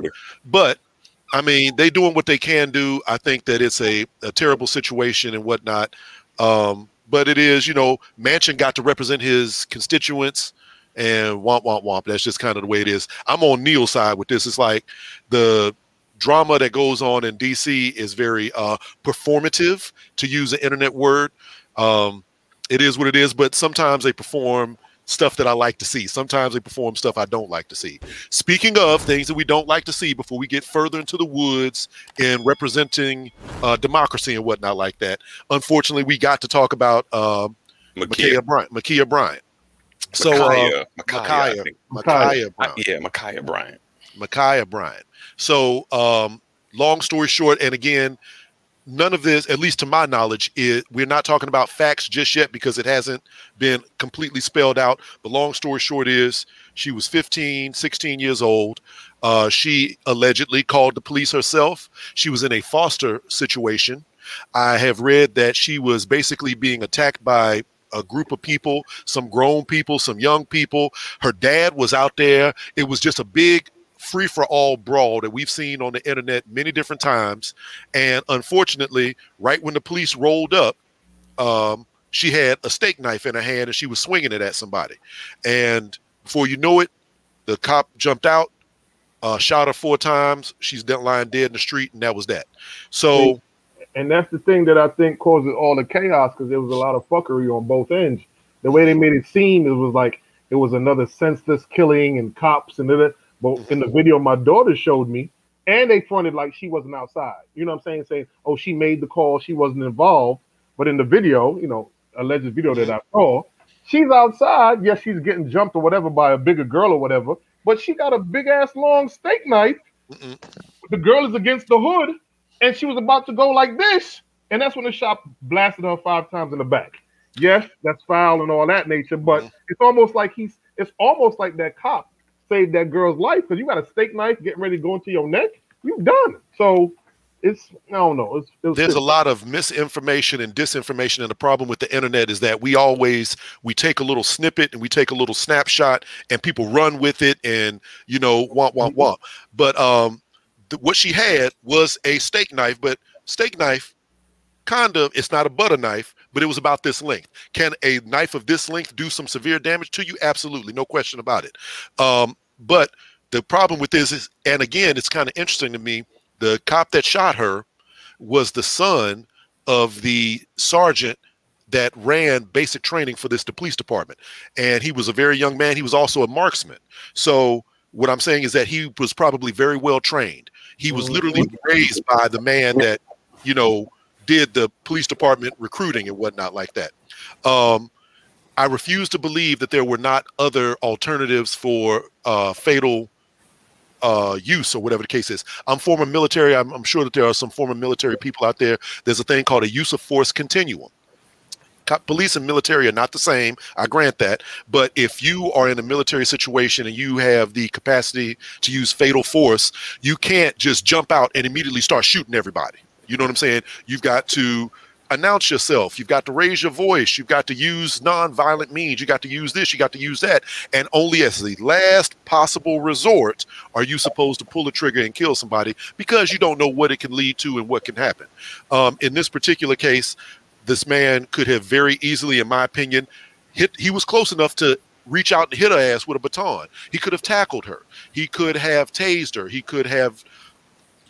But I mean, they doing what they can do. I think that it's a, a terrible situation and whatnot. Um, but it is, you know, Manchin got to represent his constituents and womp womp womp. That's just kind of the way it is. I'm on Neil's side with this. It's like the drama that goes on in DC is very uh, performative, to use an internet word. Um, it is what it is, but sometimes they perform stuff that I like to see. Sometimes they perform stuff I don't like to see. Speaking of things that we don't like to see, before we get further into the woods and representing uh, democracy and whatnot like that, unfortunately, we got to talk about uh, Ma'Khia, Ma'Khia Bryant. Ma'Khia Bryant. So, uh, Micaiah, Micaiah, I Micaiah. Micaiah Bryant. yeah, Micaiah Bryant. Micaiah Bryant. So, um, long story short, and again, none of this, at least to my knowledge, is we're not talking about facts just yet because it hasn't been completely spelled out. But long story short is she was 15, 16 years old. Uh, she allegedly called the police herself. She was in a foster situation. I have read that she was basically being attacked by a group of people, some grown people, some young people. Her dad was out there. It was just a big free for all brawl that we've seen on the internet many different times. And unfortunately, right when the police rolled up, um, she had a steak knife in her hand and she was swinging it at somebody. And before you know it, the cop jumped out, uh, shot her four times. She's dead, lying dead in the street, and that was that. So, And that's the thing that I think causes all the chaos because there was a lot of fuckery on both ends. The way they made it seem, it was like it was another senseless killing and cops and that. But in the video my daughter showed me, and they fronted like she wasn't outside. You know what I'm saying? Saying, oh, she made the call, she wasn't involved. But in the video, you know, alleged video that I saw, she's outside. Yes, she's getting jumped or whatever by a bigger girl or whatever. But she got a big ass long steak knife. Mm-mm. The girl is against the hood, and she was about to go like this, and that's when the shot blasted her five times in the back. Yes, that's foul and all that nature, but Mhm. it's almost like he's. It's almost like that cop saved that girl's life because you got a steak knife getting ready to go into your neck. You've done. So it's I don't know. It's, it was there's a lot of misinformation and disinformation and the problem with the internet is that we always we take a little snippet and we take a little snapshot and people run with it and you know womp womp womp but um th- what she had was a steak knife but steak knife kind of it's not a butter knife but it was about this length. Can a knife of this length do some severe damage to you? Absolutely no question about it. Um but the problem with this is and again it's kind of interesting to me the cop that shot her was the son of the sergeant that ran basic training for this the police department. And he was a very young man. He was also a marksman. So what i'm saying is that he was probably very well trained. He was literally raised by the man that you know did the police department recruiting and whatnot like that um i refuse to believe that there were not other alternatives for uh fatal uh, use or whatever the case is. I'm former military. I'm, I'm sure that there are some former military people out there. There's a thing called a use of force continuum. Co- Police and military are not the same. I grant that. But if you are in a military situation and you have the capacity to use fatal force, you can't just jump out and immediately start shooting everybody. You know what I'm saying? You've got to announce yourself. You've got to raise your voice. You've got to use non-violent means. You got to use this. You got to use that. And only as the last possible resort are you supposed to pull the trigger and kill somebody because you don't know what it can lead to and what can happen. Um, in this particular case, this man could have very easily, in my opinion, hit. He was close enough to reach out and hit her ass with a baton. He could have tackled her. He could have tased her. He could have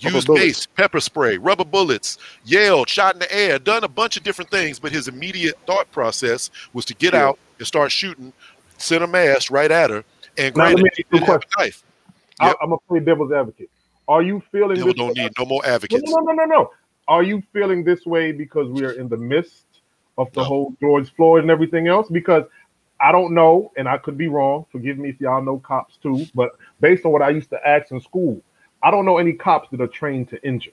Bullets. mace, pepper spray, rubber bullets, yelled, shot in the air, done a bunch of different things. But his immediate thought process was to get Yeah. out and start shooting, send a mass right at her. And Now, let me he ask you a did have a knife. I, Yep. I'm gonna play devil's advocate. Are you feeling No, this? don't need no more No, advocates. no, no, no, no. Are you feeling this way because we are in the midst of the No. whole George Floyd and everything else? Because I don't know, and I could be wrong. Forgive me if y'all know cops too, but based on what I used to ask in school, I don't know any cops that are trained to injure.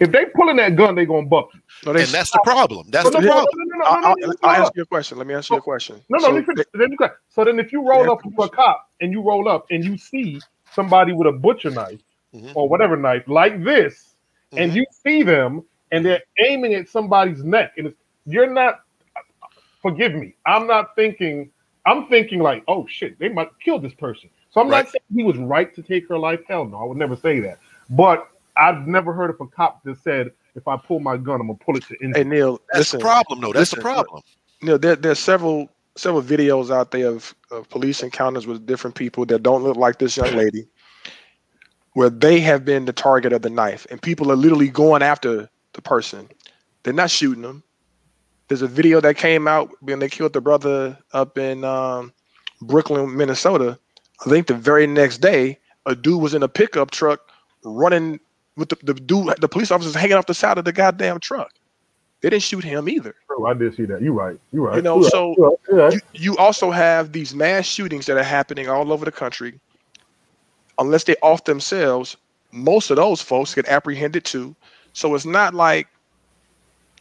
If they pulling that gun, they gonna buck you. No, And that's the problem. That's the no, no, problem. I'll, no, I'll, no, no, I'll no. answer your question. Let me ask you a question. No, no, So let me finish. Let. So then, if you roll up to a cop and you roll up and you see somebody with a butcher knife Mhm. or whatever knife like this, and Mhm. you see them and they're aiming at somebody's neck, and it's, you're not. Forgive me. I'm not thinking. I'm thinking like, oh shit, they might kill this person. So I'm Right. not saying he was right to take her life. Hell no, I would never say that. But I've never heard of a cop that said, if I pull my gun, I'm gonna pull it to injury. Hey Neil, That's the problem, though. That's the problem. you know, there, there's several several videos out there of, of police encounters with different people that don't look like this young lady, where they have been the target of the knife, and people are literally going after the person. They're not shooting them. There's a video that came out when they killed the brother up in um, Brooklyn, Minnesota. I think the very next day, a dude was in a pickup truck running with the, the dude, the police officers hanging off the side of the goddamn truck. They didn't shoot him either. True, I did see that. You're right. You're right. You know, You're so right. You're right. you, you also have these mass shootings that are happening all over the country. Unless they off themselves, most of those folks get apprehended too. So it's not like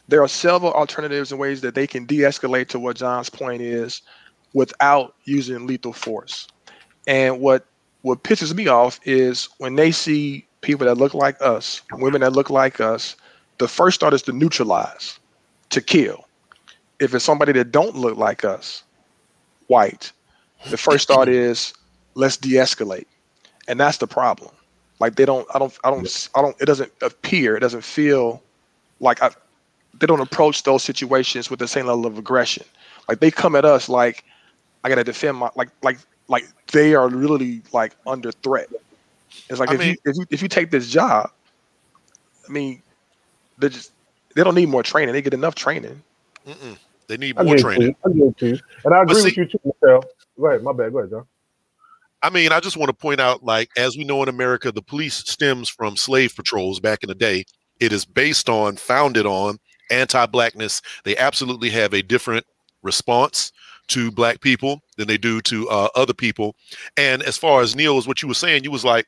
there are several alternatives and ways that they can de-escalate to what John's point is without using lethal force. And what what pisses me off is when they see people that look like us, women that look like us, the first thought is to neutralize, to kill. If it's somebody that don't look like us, white, the first thought is let's de-escalate. And that's the problem. Like they don't I don't I don't I don't it doesn't appear, it doesn't feel like I they don't approach those situations with the same level of aggression. Like they come at us like I gotta defend my like like like they are really like under threat. It's like I if mean- you if you if you take this job, I mean, they just they don't need more training. They get enough training. Mm-mm. They need more give it to training. you. I give it you. And I But agree with you too, Michelle. Go ahead. My bad. Go ahead, John. I mean, I just want to point out, like, as we know in America, the police stems from slave patrols back in the day. It is based on, founded on anti-blackness. They absolutely have a different response to black people than they do to uh, other people. And as far as Neil, is what you were saying, you was like,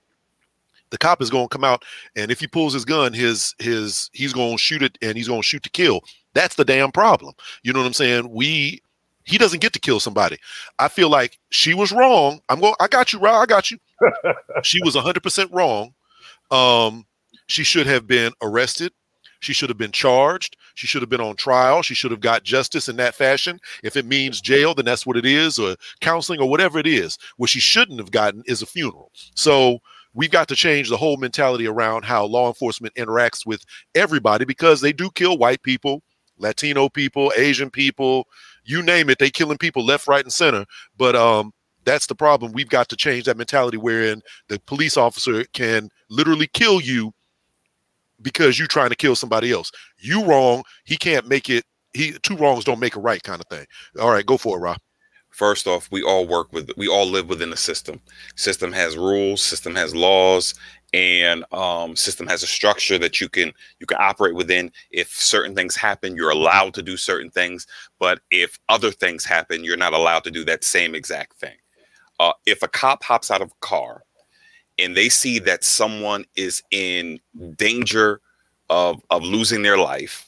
the cop is going to come out, and if he pulls his gun, his his he's going to shoot it, and he's going to shoot to kill. That's the damn problem. You know what I'm saying? We he doesn't get to kill somebody. I feel like she was wrong. I'm going. I got you, Rob. I got you. she was 100 percent wrong. Um, she should have been arrested. She should have been charged. She should have been on trial. She should have got justice in that fashion. If it means jail, then that's what it is, or counseling, or whatever it is. What she shouldn't have gotten is a funeral. So we've got to change the whole mentality around how law enforcement interacts with everybody because they do kill white people, Latino people, Asian people, you name it. They killing people left, right, and center. But um, that's the problem. We've got to change that mentality wherein the police officer can literally kill you because you're trying to kill somebody else. You wrong. He can't make it. He two wrongs don't make a right kind of thing. All right, go for it, Rob first off we all work with we all live within the system system has rules system has laws and um, system has a structure that you can you can operate within if certain things happen you're allowed to do certain things but if other things happen you're not allowed to do that same exact thing uh, if a cop hops out of a car and they see that someone is in danger of, of losing their life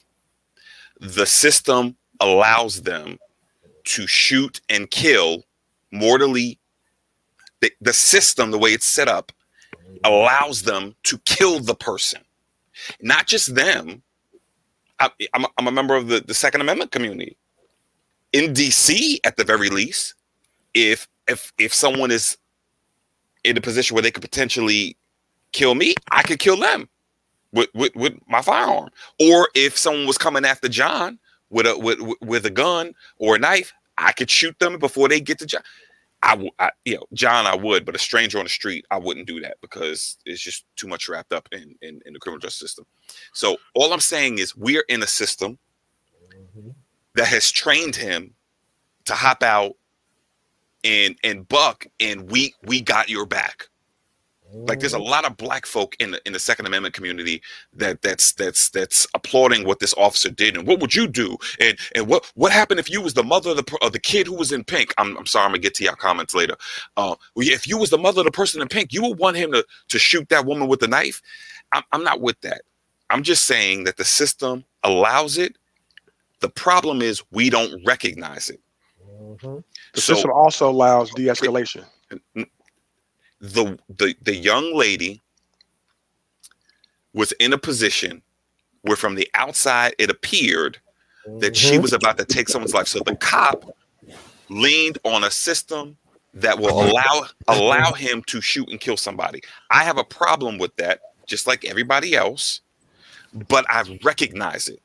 the system allows them to shoot and kill mortally. The, the system, the way it's set up, allows them to kill the person, not just them. I, am I'm a member of the, the Second Amendment community. In DC, at the very least, if if if someone is in a position where they could potentially kill me, I could kill them with, with, with my firearm. Or if someone was coming after John with a with, with a gun or a knife, I could shoot them before they get to John. I, I, you know, John, I would, but a stranger on the street, I wouldn't do that because it's just too much wrapped up in in, in the criminal justice system. So all I'm saying is we're in a system mm-hmm. that has trained him to hop out and and buck, and we we got your back. Like there's a lot of black folk in the in the Second Amendment community that that's that's that's applauding what this officer did and what would you do and and what what happened if you was the mother of the of the kid who was in pink? I'm, I'm sorry, I'm gonna get to your comments later. Uh, if you was the mother of the person in pink, you would want him to to shoot that woman with the knife. I'm, I'm not with that. I'm just saying that the system allows it. The problem is we don't recognize it. Mm-hmm. The so, system also allows de-escalation the the the young lady was in a position where from the outside it appeared that she mm-hmm. was about to take someone's life. So the cop leaned on a system that will allow allow him to shoot and kill somebody. I have a problem with that, just like everybody else, but I recognize it.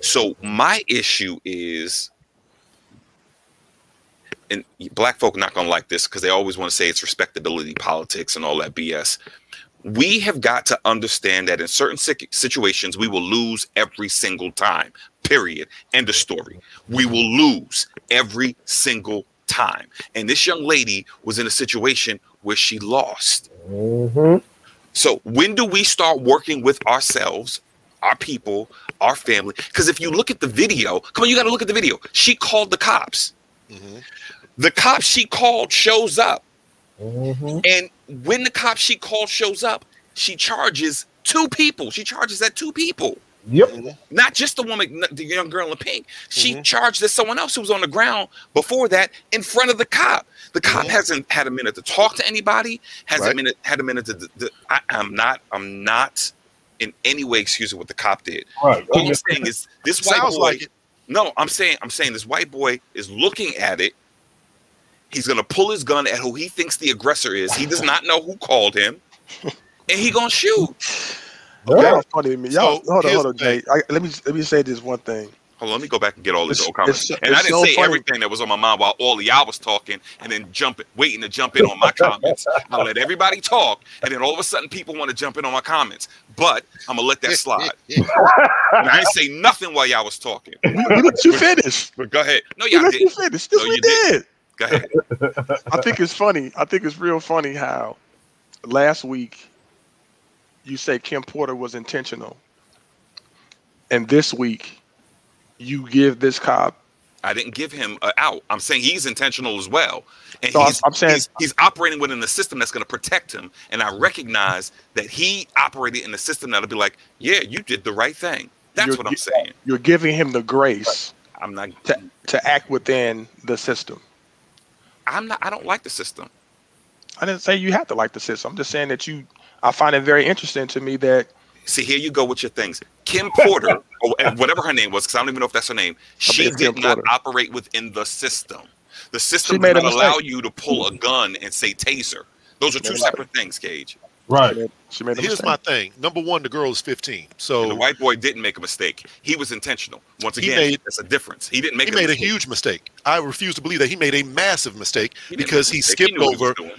So my issue is and black folk not going to like this because they always want to say it's respectability politics and all that BS. We have got to understand that in certain situations, we will lose every single time, period. End of story. We will lose every single time. And this young lady was in a situation where she lost. Mm-hmm. So, when do we start working with ourselves, our people, our family? Because if you look at the video, come on, you got to look at the video. She called the cops. Mm-hmm. The cop she called shows up. Mm-hmm. And when the cop she called shows up, she charges two people. She charges that two people. Yep. Mm-hmm. Not just the woman, the young girl in the pink. She mm-hmm. charged that someone else who was on the ground before that in front of the cop. The cop mm-hmm. hasn't had a minute to talk to anybody. Hasn't right. minute had a minute to. to, to I, am not. I'm not in any way excusing what the cop did. Right. What I'm saying is this white boy. Like no, I'm saying I'm saying this white boy is looking at it He's gonna pull his gun at who he thinks the aggressor is. He does not know who called him, and he gonna shoot. Y'all funny to me. Y'all, so hold on, hold on, Jay. I, let me let me say this one thing. Hold on, let me go back and get all these old comments. It's, and it's I didn't so say funny. everything that was on my mind while all of y'all was talking, and then jumping, waiting to jump in on my comments. I let everybody talk, and then all of a sudden, people want to jump in on my comments. But I'm gonna let that slide. and I didn't say nothing while y'all was talking. You let you finish. But go ahead. No, y'all did. You finish. This no, you did. did. Go ahead. I think it's funny. I think it's real funny how last week you say Kim Potter was intentional, and this week you give this cop. I didn't give him a out. I'm saying he's intentional as well. And So he's, I'm saying- he's, he's operating within the system that's going to protect him. And I recognize that he operated in the system that'll be like, yeah, you did the right thing. That's You're what I'm saying. You're giving him the grace I'm not. to, to act within the system. I'm not. I don't like the system. I didn't say you have to like the system. I'm just saying that you. I find it very interesting to me that See, here you go with your things. Kim Potter, or whatever her name was, because I don't even know if that's her name. She did not operate within the system. The system did not allow you to pull a gun and say taser. Those are two separate things, Cage. Right. she made a Here's mistake. my thing. Number one, the girl is 15. So And the white boy didn't make a mistake. He was intentional. Once again, made- that's a difference. He didn't make he a made a huge mistake. I refuse to believe that he made a massive mistake He because he mistake. skipped he over. doing.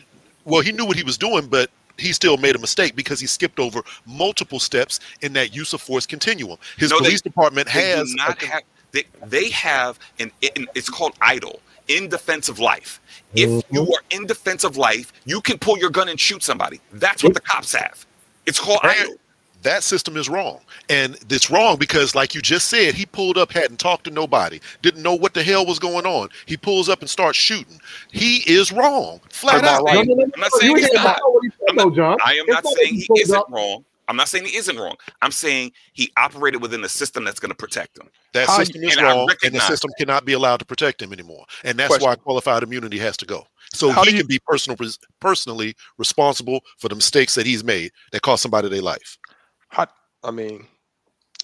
Well, he knew what he was doing, but he still made a mistake because he skipped over multiple steps in that use of force continuum. His No, they- police department They has not a- have. They, they have an. it- It's called idle in defense of life. If Mm-hmm. you are in defense of life, you can pull your gun and shoot somebody. That's what the cops have. It's called Right. idle. that system is wrong. And it's wrong because, like you just said, he pulled up, hadn't talked to nobody, didn't know what the hell was going on. He pulls up and starts shooting. He is wrong, flat I out. right? I'm not saying he's didn't not. know what he I'm not- I am not saying he isn't wrong. I'm not saying he isn't wrong. I'm saying he operated within the system that's going to protect him. That How- system is and wrong, and the recognize system cannot be allowed to protect him anymore. And that's Question. why qualified immunity has to go. So How he you- can be personal, personally responsible for the mistakes that he's made that cost somebody their life. How, I mean,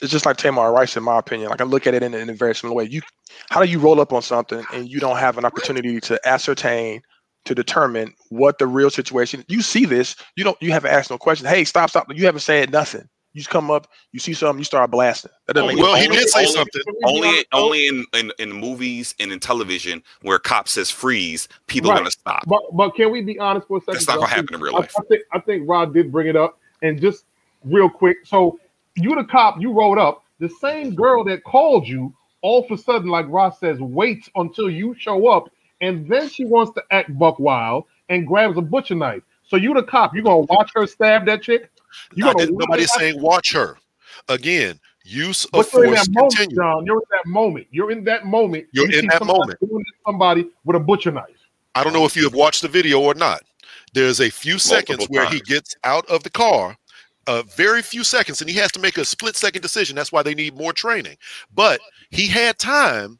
it's just like Tamir Rice, in my opinion. Like I look at it in, in a very similar way. You, how do you roll up on something and you don't have an opportunity to ascertain, to determine what the real situation? You see this, you don't, you haven't asked no question. Hey, stop, stop! You haven't said nothing. You just come up, you see something, you start blasting. That doesn't make Well, he only- did say only- something. Only, only in, in in movies and in television where a cop says freeze, people are going to stop. But but can we be honest for a second? That's not going to happen in real I, life. I think I think Rod did bring it up, and just real quick. So you the cop, you rolled up. The same girl that called you, all of a sudden, like Rod says, waits until you show up, and then she wants to act buck wild and grabs a butcher knife. So you the cop, you gonna watch her stab that chick? You I gonna didn't- nobody's her- saying watch her. Again, use of But you're in force that moment. John. You're in that moment. You're in that moment. You're You in that somebody moment. Somebody with a butcher knife. I don't know if you have watched the video or not. There's a few seconds where he gets out of the car, a very few seconds, and he has to make a split second decision. That's why they need more training. But he had time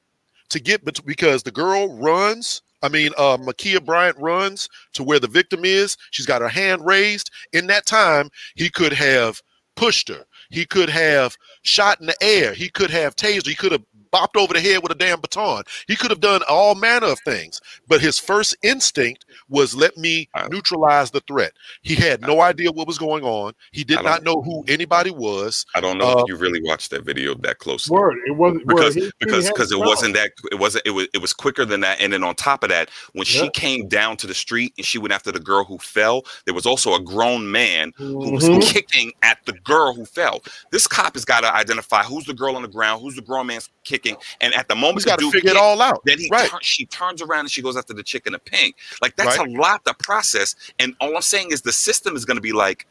to get because the girl runs. I mean, uh, Ma'Khia Bryant runs to where the victim is. She's got her hand raised. In that time, he could have pushed her. He could have shot in the air. He could have tased. He could have bopped over the head with a damn baton. He could have done all manner of things. But his first instinct was let me neutralize the threat. He had no idea what was going on. He did not know who anybody was. I don't know Uh, if you really watched that video that closely. Word. It wasn't because He- he because because it the wasn't that it wasn't it was it was quicker than that and then on top of that when she came down to the street and she went after the girl who fell there was also a grown man who was Mhm. kicking at the girl who fell this cop has got to identify who's the girl on the ground who's the grown man kicking and at the moment He's got to dude figure it all out. then he right. turn- she turns around and she goes after the chick in the pink like that's Right. a lot to process and all i'm saying is the system is going to be like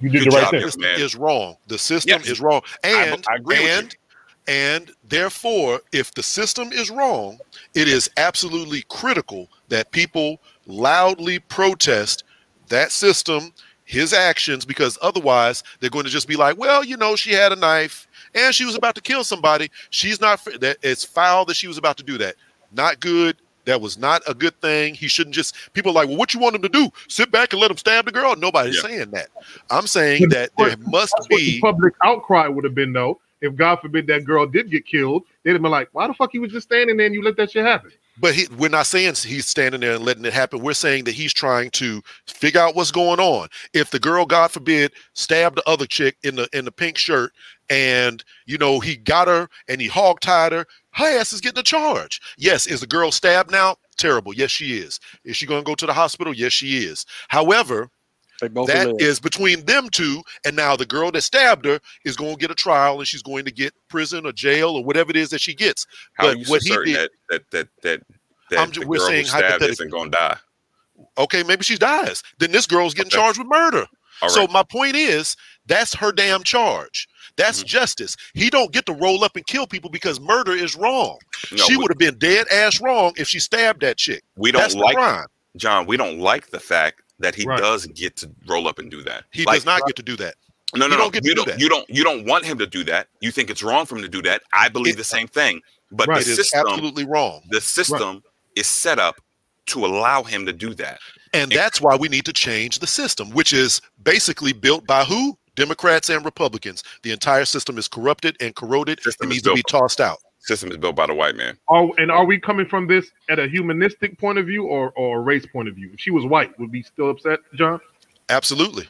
You did the right thing. system man. is wrong. The system Yes. is wrong. And I agree with you. and and therefore, if the system is wrong, it is absolutely critical that people loudly protest that system, his actions, because otherwise they're going to just be like, well, you know, she had a knife and she was about to kill somebody. She's not that it's foul that she was about to do that. Not good. That was not a good thing. He shouldn't just people are like, well, what you want him to do? Sit back and let him stab the girl? Nobody's Yeah. saying that. I'm saying that there must That's the be public outcry would have been, though. If God forbid that girl did get killed, they'd have been like, "Why the fuck you was just standing there and you let that shit happen?" But he, we're not saying he's standing there and letting it happen. We're saying that he's trying to figure out what's going on. If the girl, God forbid, stabbed the other chick in the in the pink shirt, and you know he got her and he hog tied her, her ass is getting a charge. Yes, is the girl stabbed now? Terrible. Yes, she is. Is she going to go to the hospital? Yes, she is. However, that live. is between them two, and now the girl that stabbed her is going to get a trial, and she's going to get prison or jail or whatever it is that she gets. how But are you what he certain did- that that that that that I'm ju- the we're girl who stabbed isn't going to die. Okay, maybe she dies. Then this girl's getting Okay. charged with murder. All right. So my point is, that's her damn charge. That's Mhm. justice. He don't get to roll up and kill people because murder is wrong. no, she would have been dead ass wrong if she stabbed that chick. we don't That's the like crime. John. We don't like the fact that he Right. does get to roll up and do that. He Like, does not get to do that. No, You no, don't no. get you do don't. that. You don't. You don't want him to do that. You think it's wrong for him to do that. I believe It- the same thing. But Right. It the is system, absolutely wrong. the system is set up to allow him to do that. And that's why we need to change the system, which is basically built by who? Democrats and Republicans. The entire system is corrupted and corroded. It needs to be tossed out. System is built by the white man. Are, and are we coming from this at a humanistic point of view or, or a race point of view? If she was white, would we still upset, John? Absolutely.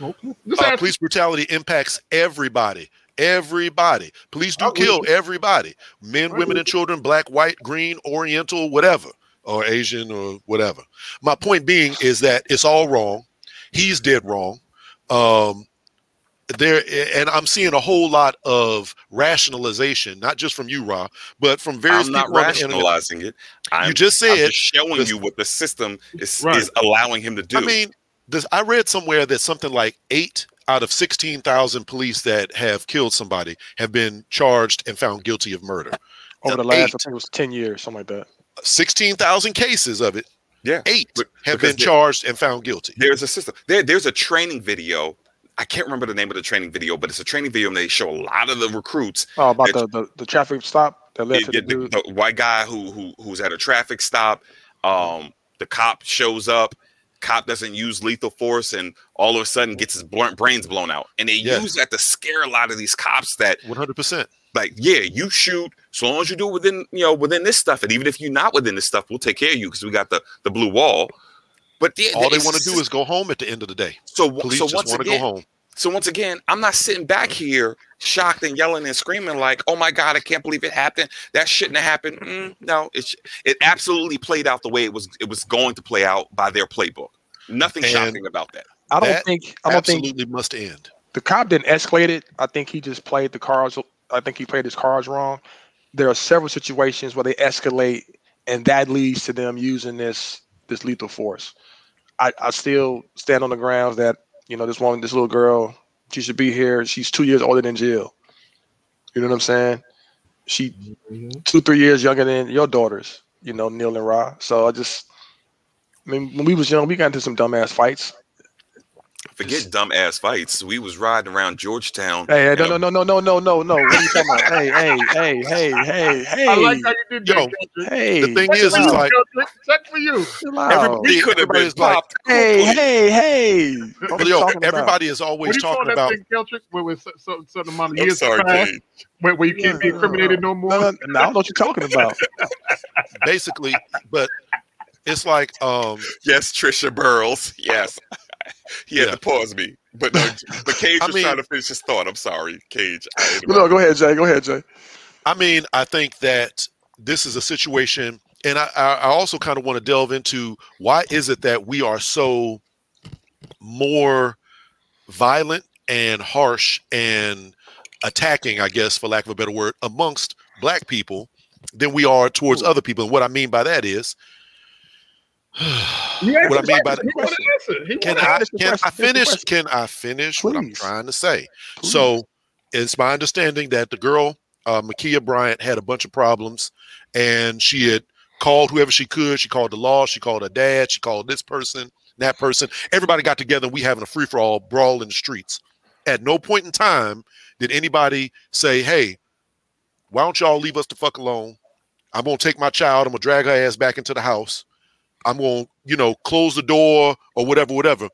Okay. Uh, police brutality impacts everybody. Everybody. Police do kill everybody. Men, women, and children, black, white, green, oriental, whatever, or Asian or whatever. My point being is that it's all wrong. He's dead wrong. Um, there and I'm seeing a whole lot of rationalization, not just from you, Ra, but from various I'm not people on the rationalizing it. I'm, You just I'm said just showing this- you what the system is Right. is allowing him to do. I mean, this, I read somewhere that something like eight out of 16,000 police that have killed somebody have been charged and found guilty of murder. Over the last, I think it was ten years, something like that. 16,000 cases of it, yeah, eight But- have been charged and found guilty. there's a system. There, there's a training video. I can't remember the name of the training video, but it's a training video, and they show a lot of the recruits. Oh, about the, the the traffic stop that led the, to the the- the white guy who who who's at a traffic stop. Um, the cop shows up. Cop doesn't use lethal force, and all of a sudden gets his blunt brains blown out. And they Yes. use that to scare a lot of these cops that 100%. like, yeah, you shoot so long as you do it within, you know, within this stuff. And even if you're not within this stuff, we'll take care of you because we got the the blue wall. But yeah, All they want to do is go home at the end of the day. so Police so just once want to again, go home. so once again, I'm not sitting back here shocked and yelling and screaming like, "Oh my god, I can't believe it happened. That shouldn't have happened." Mm, no, it it absolutely played out the way it was it was going to play out by their playbook. Nothing And shocking about that. I don't that think I don't think Absolutely must end. the cop didn't escalate it. I think he just played the cards. I think he played his cards wrong. There are several situations where they escalate, and that leads to them using this this lethal force. I, I still stand on the grounds that you know this woman, this little girl, she should be here. She's two years older than Jill. You know what I'm saying? She Mhm. two three years younger than your daughters. You know Neil and Ra. So I just, I mean, when we was young, we got into some dumbass fights. Forget dumb ass fights. We was riding around Georgetown. Hey, hey, in no, no, no, no, no, no, no. What are you talking about? hey, hey, hey, hey, hey, hey. I like how you did that. Yo, Kendrick. hey, The thing Check is, for is like Check for you. chill everybody- We could have been everybody's like, popped. hey, hey, hey. What But you yo, talking about? everybody is What always you call talking that about thing, Kendrick? Where with a certain, certain amount of I'm years sorry, passed, where, where you can't be No, no, no, incriminated no more. No, no, no, I don't know what you're talking about. basically, but it's like um Yes, Trisha Burles. Yes. he had Yeah. to pause me. But no, but Cage I was mean- trying to finish his thought. I'm sorry, Cage. I No, go ahead, Jay. Go ahead, Jay. I mean, I think that this is a situation, and I, I I also kind of want to delve into why is it that we are so more violent and harsh and attacking, I guess, for lack of a better word, amongst black people than we are towards other people. And what I mean by that is, You answered what I mean the by question. He wanted to answer. He can I finish can I finish the finish? question. Can I finish what I'm trying to say? Please. So it's my understanding that the girl, uh, Ma'Khia Bryant, had a bunch of problems, and she had called whoever she could. She called the law. She called her dad. She called this person, that person. Everybody got together. and We having a free for all brawl in the streets. At no point in time did anybody say, "Hey, why don't y'all leave us the fuck alone? I'm gonna take my child. I'm gonna drag her ass back into the house. I'm gonna, you know, close the door or whatever, whatever."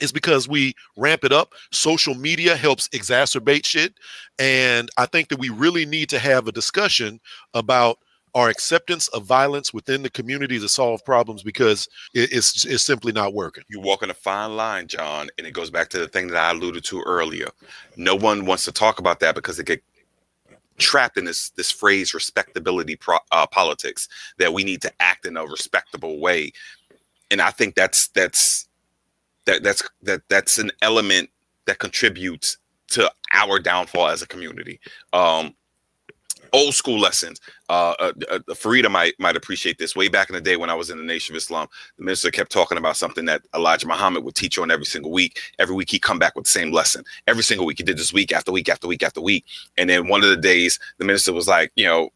It's because we ramp it up. Social media helps exacerbate shit. And I think that we really need to have a discussion about our acceptance of violence within the community to solve problems because it's, it's simply not working. you walk walking a fine line, John, and it goes back to the thing that I alluded to earlier. No one wants to talk about that because they get trapped in this this phrase respectability pro, uh, politics that we need to act in a respectable way, and I think that's that's that that's that that's an element that contributes to our downfall as a community. Um, old school lessons. Uh, uh, uh, Farida might might appreciate this. Way back in the day when I was in the Nation of Islam, the minister kept talking about something that Elijah Muhammad would teach on every single week. Every week he'd come back with the same lesson. Every single week he did this week after week after week after week. And then one of the days the minister was like, you know,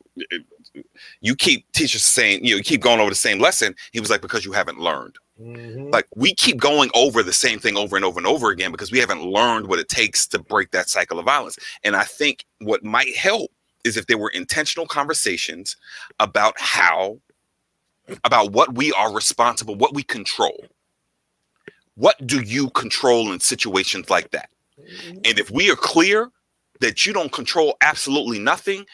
you keep teachers saying, you know, you keep going over the same lesson. He was like, because you haven't learned. Mhm. Like we keep going over the same thing over and over and over again because we haven't learned what it takes to break that cycle of violence. And I think what might help is if there were intentional conversations about how, about what we are responsible, what we control. What do you control in situations like that? Mm-hmm. And if we are clear that you don't control absolutely nothing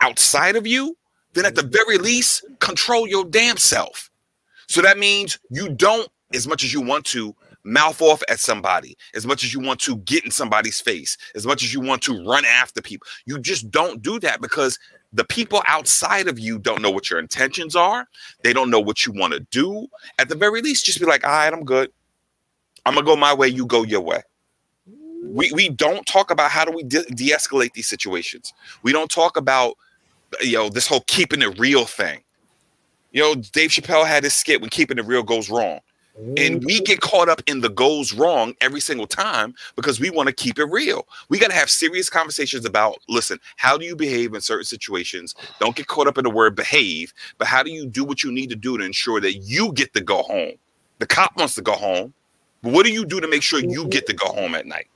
outside of you, then at the mm-hmm. very least, control your damn self. So that means you don't, as much as you want to, mouth off at somebody, as much as you want to get in somebody's face, as much as you want to run after people. You just don't do that because the people outside of you don't know what your intentions are. They don't know what you want to do. At the very least, just be like, all right, I'm good. I'm gonna go my way, you go your way. We we don't talk about how do we de- de-escalate these situations. We don't talk about you know this whole keeping it real thing. You know, Dave Chappelle had his skit when keeping it real goes wrong. And we mm-hmm. get caught up in the goes wrong every single time because we want to keep it real. We got to have serious conversations about listen, how do you behave in certain situations? Don't get caught up in the word behave, but how do you do what you need to do to ensure that you get to go home? The cop wants to go home, but what do you do to make sure you get to go home at night?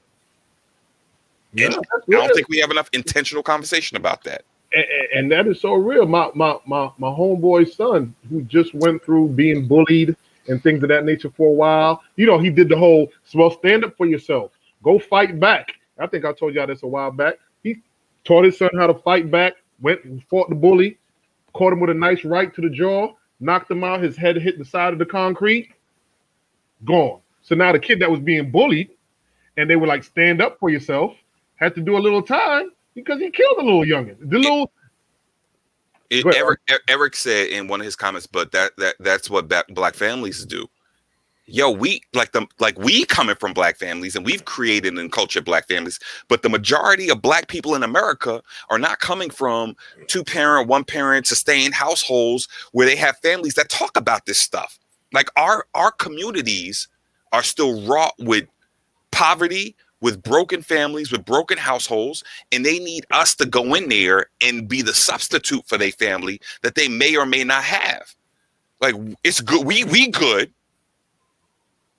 Yeah, I don't think we have enough intentional conversation about that. and, and that is so real. My my my my homeboy's son, who just went through being bullied and things of that nature for a while. You know, he did the whole well, stand up for yourself, go fight back. I think I told y'all this a while back. He taught his son how to fight back. Went and fought the bully, caught him with a nice right to the jaw, knocked him out. His head hit the side of the concrete. Gone. So now the kid that was being bullied, and they were like, "Stand up for yourself," had to do a little time because he killed a little youngin. The little It, ahead, Eric, Eric said in one of his comments, but that that that's what black families do. Yo, we like the like we coming from black families and we've created and cultured black families, but the majority of black people in America are not coming from two parent, one parent sustained households where they have families that talk about this stuff. Like our our communities are still wrought with poverty, with broken families, with broken households, and they need us to go in there and be the substitute for their family that they may or may not have. Like it's good, we we good,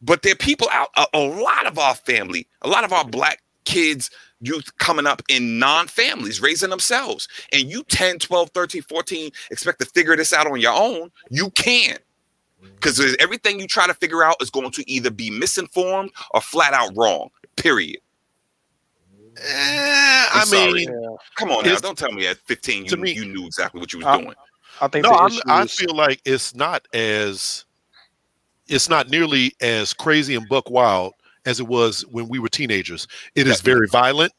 but there are people out. A, a lot of our family, a lot of our black kids, youth coming up in non-families, raising themselves, and you 10, 12, 13, 14 expect to figure this out on your own. You can't. Because everything you try to figure out is going to either be misinformed or flat out wrong. Period. Eh, I mean, Yeah. Come on now, don't tell me at 15 you, me- you knew exactly what you was Uh, doing. I think no, I'm, I is- feel like it's not as it's not nearly as crazy and buck wild as it was when we were teenagers. It is very violent.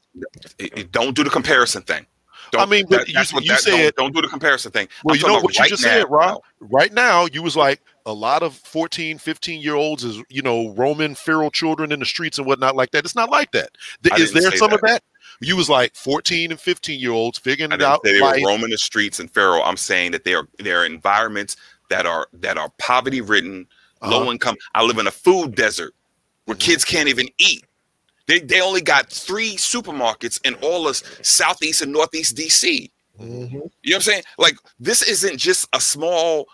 It- it- don't do the comparison thing. I Don't- mean, but that- you- that's what you that- don't- said- don't, do the comparison thing. Well, I'm you know about what you just now. said, Rob. Right now, you was like a lot of 14, 15 year olds is you know roaming feral children in the streets and whatnot like that. It's not like that. Th- Is there some of that. that? You was like 14 and 15 year olds figuring it out. they life. were roaming the streets and feral. I'm saying that they are they are environments that are that are poverty ridden, Uh-huh. low income. I live in a food desert where Mm-hmm. kids can't even eat. They they only got three supermarkets in all of southeast and northeast DC. Mhm. You know what I'm saying? Like this isn't just a small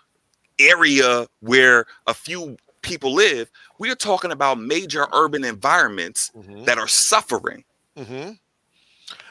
area where a few people live. We are talking about major urban environments Mhm, that are suffering. mhm.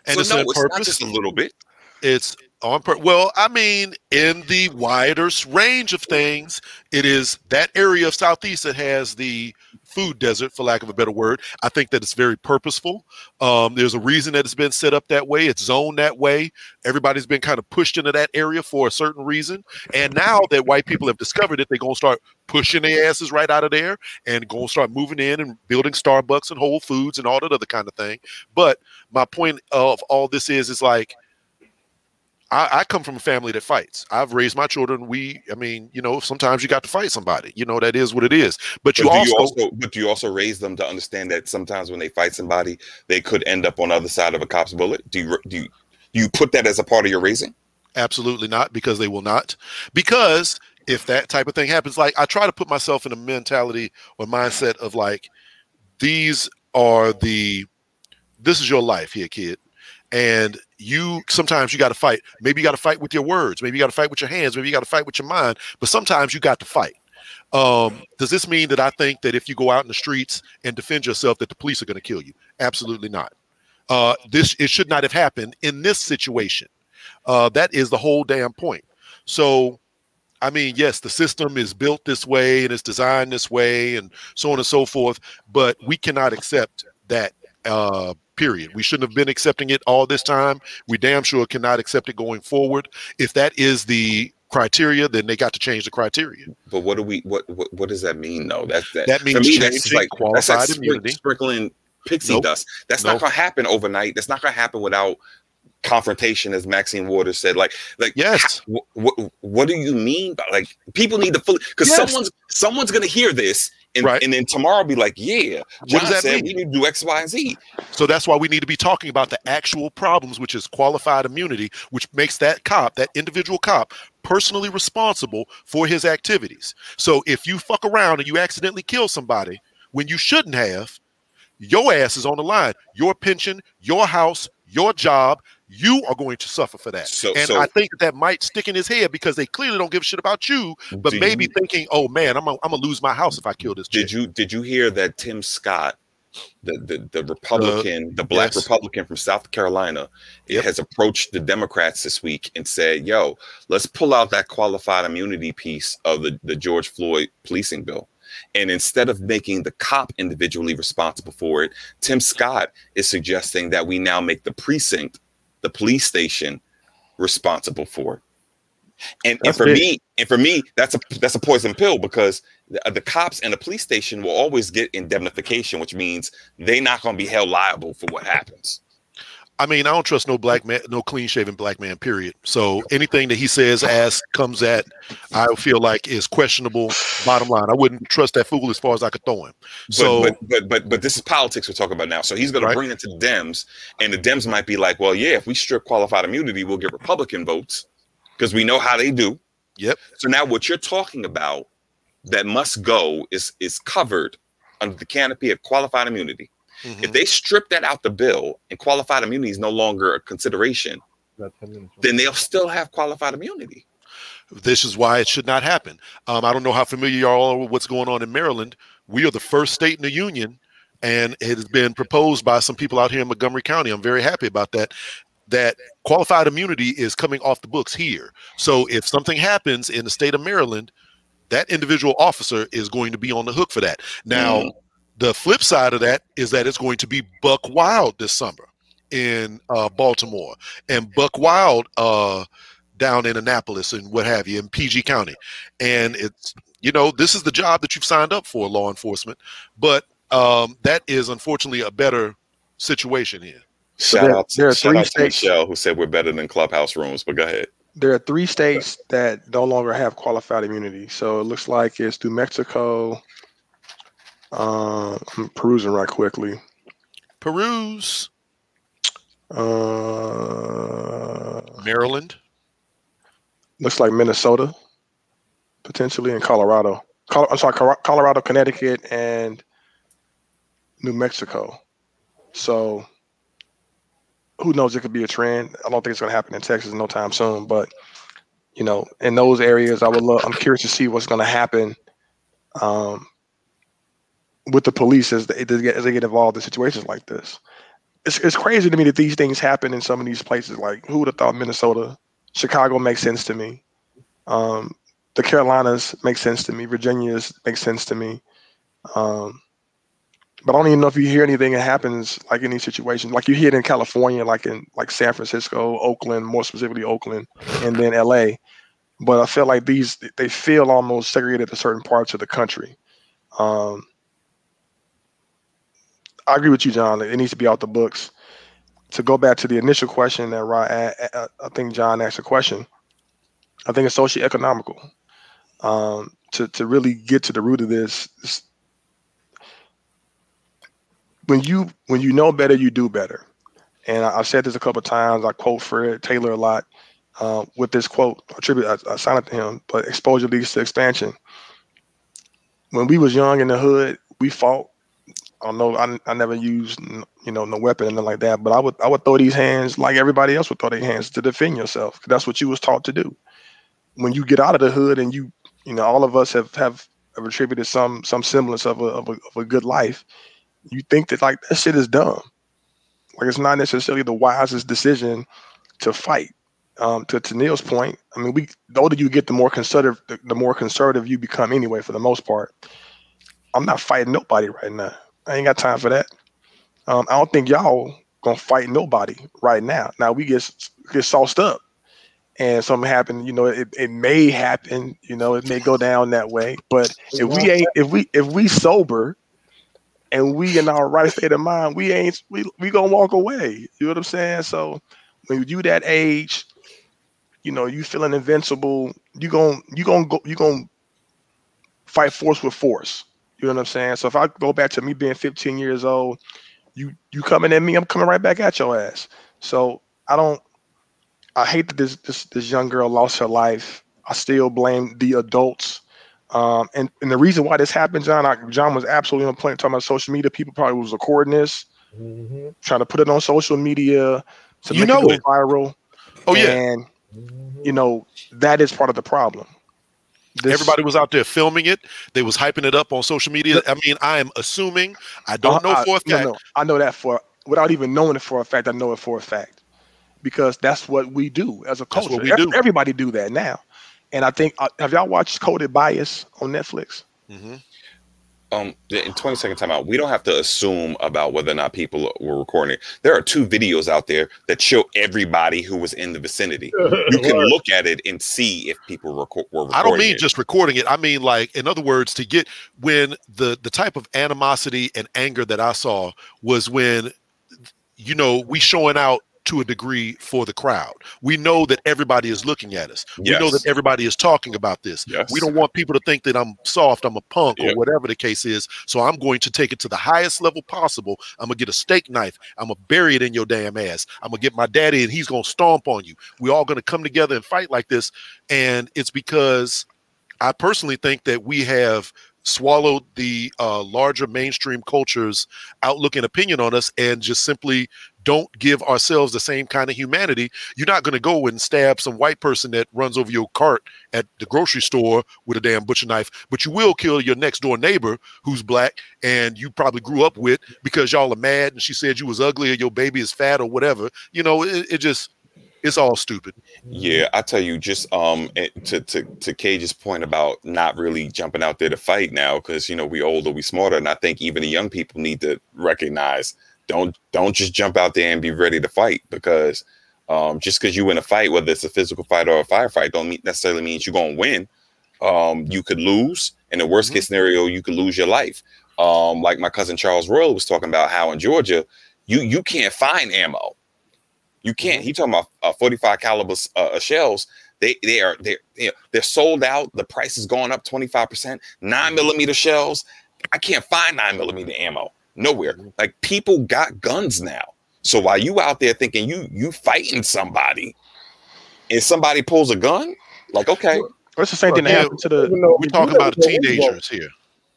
And so it's no, on it's not purpose. just a little bit. It's on purpose. Well, I mean, in the wider range of things, it is that area of Southeast that has the food desert, for lack of a better word. I think that it's very purposeful. Um, there's a reason that it's been set up that way. It's zoned that way. Everybody's been kind of pushed into that area for a certain reason. And now that white people have discovered it, they're gonna start pushing their asses right out of there and gonna start moving in and building Starbucks and Whole Foods and all that other kind of thing. But my point of all this is, is like I, I come from a family that fights. I've raised my children. We, I mean, you know, sometimes you got to fight somebody. You know, that is what it is. But you do also, you also, but do you also raise them to understand that sometimes when they fight somebody, they could end up on the other side of a cop's bullet? Do you do you, You put that as a part of your raising. Absolutely not, because they will not. Because if that type of thing happens, like I try to put myself in a mentality or mindset of like, these are the, this is your life here, kid. And you sometimes you got to fight. Maybe you got to fight with your words. Maybe you got to fight with your hands. Maybe you got to fight with your mind. But sometimes you got to fight. Um, does this mean that I think that if you go out in the streets and defend yourself, that the police are going to kill you? Absolutely not. Uh, this it should not have happened in this situation. Uh, that is the whole damn point. So, I mean, yes, the system is built this way and it's designed this way, and so on and so forth. But we cannot accept that. Uh, period. We shouldn't have been accepting it all this time. We damn sure cannot accept it going forward. If that is the criteria, then they got to change the criteria. But what do we? What what, what does that mean? though? that that, That means me, that's like qualified that's like immunity. sprinkling pixie Nope. dust. That's Nope. not going to happen overnight. That's not going to happen without confrontation, as Maxine Waters said. Like, like Yes. What, what, what do you mean by like people need to fully because Yes. someone's someone's going to hear this and, Right. and then tomorrow be like, yeah, What does that said mean? we need to do X, Y, and Z. So that's why we need to be talking about the actual problems, which is qualified immunity, which makes that cop, that individual cop, personally responsible for his activities. So if you fuck around and you accidentally kill somebody when you shouldn't have, your ass is on the line. Your pension, your house, your job, you are going to suffer for that. So- and so- I think that might stick in his head because they clearly don't give a shit about you, but maybe you- thinking, oh man, I'm gonna, I'm gonna lose my house if I kill this chick. Did you did you hear that Tim Scott, the the, the Republican, uh, the black yes. Republican from South Carolina, Yep. has approached the Democrats this week and said, "Yo, let's pull out that qualified immunity piece of the the George Floyd policing bill." And instead of making the cop individually responsible for it, Tim Scott is suggesting that we now make the precinct, the police station, responsible for it. And, and for big. me, and for me, that's a that's a poison pill because the, uh, the cops and the police station will always get indemnification, which means they're not going to be held liable for what happens. I mean, I don't trust no black man, no clean shaven black man, period. So anything that he says, as comes at, I feel like is questionable. Bottom line, I wouldn't trust that fool as far as I could throw him. But, So but but but but this is politics we're talking about now. So he's going Right. to bring it to the Dems, and the Dems might be like, "Well, yeah, if we strip qualified immunity, we'll get Republican votes because we know how they do." Yep. So now what you're talking about that must go is is covered under the canopy of qualified immunity. Mhm. If they strip that out the bill and qualified immunity is no longer a consideration, Got 10 minutes. then they'll still have qualified immunity. this is why it should not happen. Um, I don't know how familiar you all are with what's going on in Maryland. We are the first state in the union, and it has been proposed by some people out here in Montgomery County. I'm very happy about that. That qualified immunity is coming off the books here. So if something happens in the state of Maryland, that individual officer is going to be on the hook for that. Now, Mm. The flip side of that is that it's going to be buck wild this summer in uh, Baltimore and buck wild uh, down in Annapolis and what have you in PG County. And it's, you know, this is the job that you've signed up for, law enforcement. But um, that is unfortunately a better situation here. So Shout there- out, there are to, three shout out to states- Michelle who said we're better than clubhouse rooms. But go ahead. there are three states that no longer have qualified immunity. So it looks like it's New Mexico. Uh, I'm perusing right quickly. Peruse, Uh, Maryland. looks like Minnesota, potentially, and Colorado. Col- I'm sorry, Colorado, Connecticut, and New Mexico. So who knows? It could be a trend. I don't think it's going to happen in Texas no time soon. But you know, in those areas, I would love. I'm curious to see what's going to happen um, with the police as they, as they get involved in situations like this. It's, it's crazy to me that these things happen in some of these places. Like, who would have thought Minnesota? Chicago makes sense to me. Um, the Carolinas make sense to me. Virginia's makes sense to me. Um, but I don't even know if you hear anything that happens like in these situations. Like you hear it in California, like in like San Francisco, Oakland, more specifically Oakland, and then LA. But I feel like these they feel almost segregated to certain parts of the country. Um, I agree with you, John. It needs to be out the books. To go back to the initial question that I think John asked a question. I think it's socioeconomical. Um, to to really get to the root of this, when you when you know better, you do better. and I, I've said this a couple times. I quote Fred Taylor a lot uh, with this quote. Attribute I, I signed it to him, but exposure leads to expansion. When we was young in the hood, we fought. I don't know. I, I never used you know no weapon and nothing like that. But I would I would throw these hands like everybody else would throw their hands to defend yourself. that's what you was taught to do. When you get out of the hood and you you know all of us have have, have attributed some some semblance of a, of a of a good life. You think that like that shit is dumb. Like it's not necessarily the wisest decision to fight. Um, to, to Neil's point, I mean, we the older you get, the more conservative, the, the more conservative you become anyway. For the most part, I'm not fighting nobody right now. I ain't got time for that. Um, I don't think y'all gonna fight nobody right now. Now we get get sauced up, and something happen. You know, it, it may happen. You know, it may go down that way. But if we ain't, if we if we sober, and we in our right state of mind, we ain't we we gonna walk away. You know what I'm saying? So when you that age, you know, you feeling invincible, you gonna you gonna go you gonna fight force with force. You know what I'm saying? So if I go back to me being 15 years old, you you coming at me, I'm coming right back at your ass. So I don't I hate that this this this young girl lost her life. I still blame the adults. Um, and, and the reason why this happened, John, I, John was absolutely on point talking about social media. People probably was recording this, Mhm. trying to put it on social media to You make know it go it. viral. Oh yeah, And you know, that is part of the problem. This- everybody was out there filming it. They was hyping it up on social media. I mean, I am assuming. I don't know I- for a I- no, fact. no, I know that for without even knowing it for a fact. I know it for a fact because that's what we do as a That's what culture. we Ev- do. Everybody do that now. And I think uh, have y'all watched Coded Bias on Netflix? Mhm. Um in 20 second time out we don't have to assume about whether or not people were recording it there are two videos out there that show everybody who was in the vicinity you can look at it and see if people reco- were recording I don't mean it. just recording it. I mean, like, in other words, to get when the the type of animosity and anger that I saw was when, you know, we showing out to a degree for the crowd. We know that everybody is looking at us. We know that everybody is talking about this. Yes. We don't want people to think that I'm soft, I'm a punk, or Yep. whatever the case is. So I'm going to take it to the highest level possible. I'm gonna get a steak knife. I'm gonna bury it in your damn ass. I'm gonna get my daddy, and he's gonna stomp on you. We're all gonna come together and fight like this. And it's because I personally think that we have swallowed the uh, larger mainstream culture's outlook and opinion on us and just simply don't give ourselves the same kind of humanity. You're not going to go and stab some white person that runs over your cart at the grocery store with a damn butcher knife, but you will kill your next door neighbor who's black and you probably grew up with because y'all are mad and she said you was ugly or your baby is fat or whatever. You know, it, it just, it's all stupid. Yeah, I tell you, just um, to to to Cage's point about not really jumping out there to fight now, because you know we older, we smarter, and I think even the young people need to recognize don't don't just jump out there and be ready to fight because um, just because you win a fight, whether it's a physical fight or a firefight, don't mean, necessarily means you're gonna win. Um, you could lose. In the worst case scenario, you could lose your life. Um, like my cousin Charles Royal was talking about how in Georgia, you you can't find ammo. You can't. He talking about uh, 45 caliber uh, shells. They they are they you know, they're sold out. The price is going up 25 percent. Nine millimeter shells. I can't find nine millimeter ammo nowhere. Mm-hmm. Like people got guns now. So while you out there thinking you you fighting somebody, and somebody pulls a gun, like okay, It's the same thing that happened to the. Even though- We're talking about know who you gonna- teenagers here.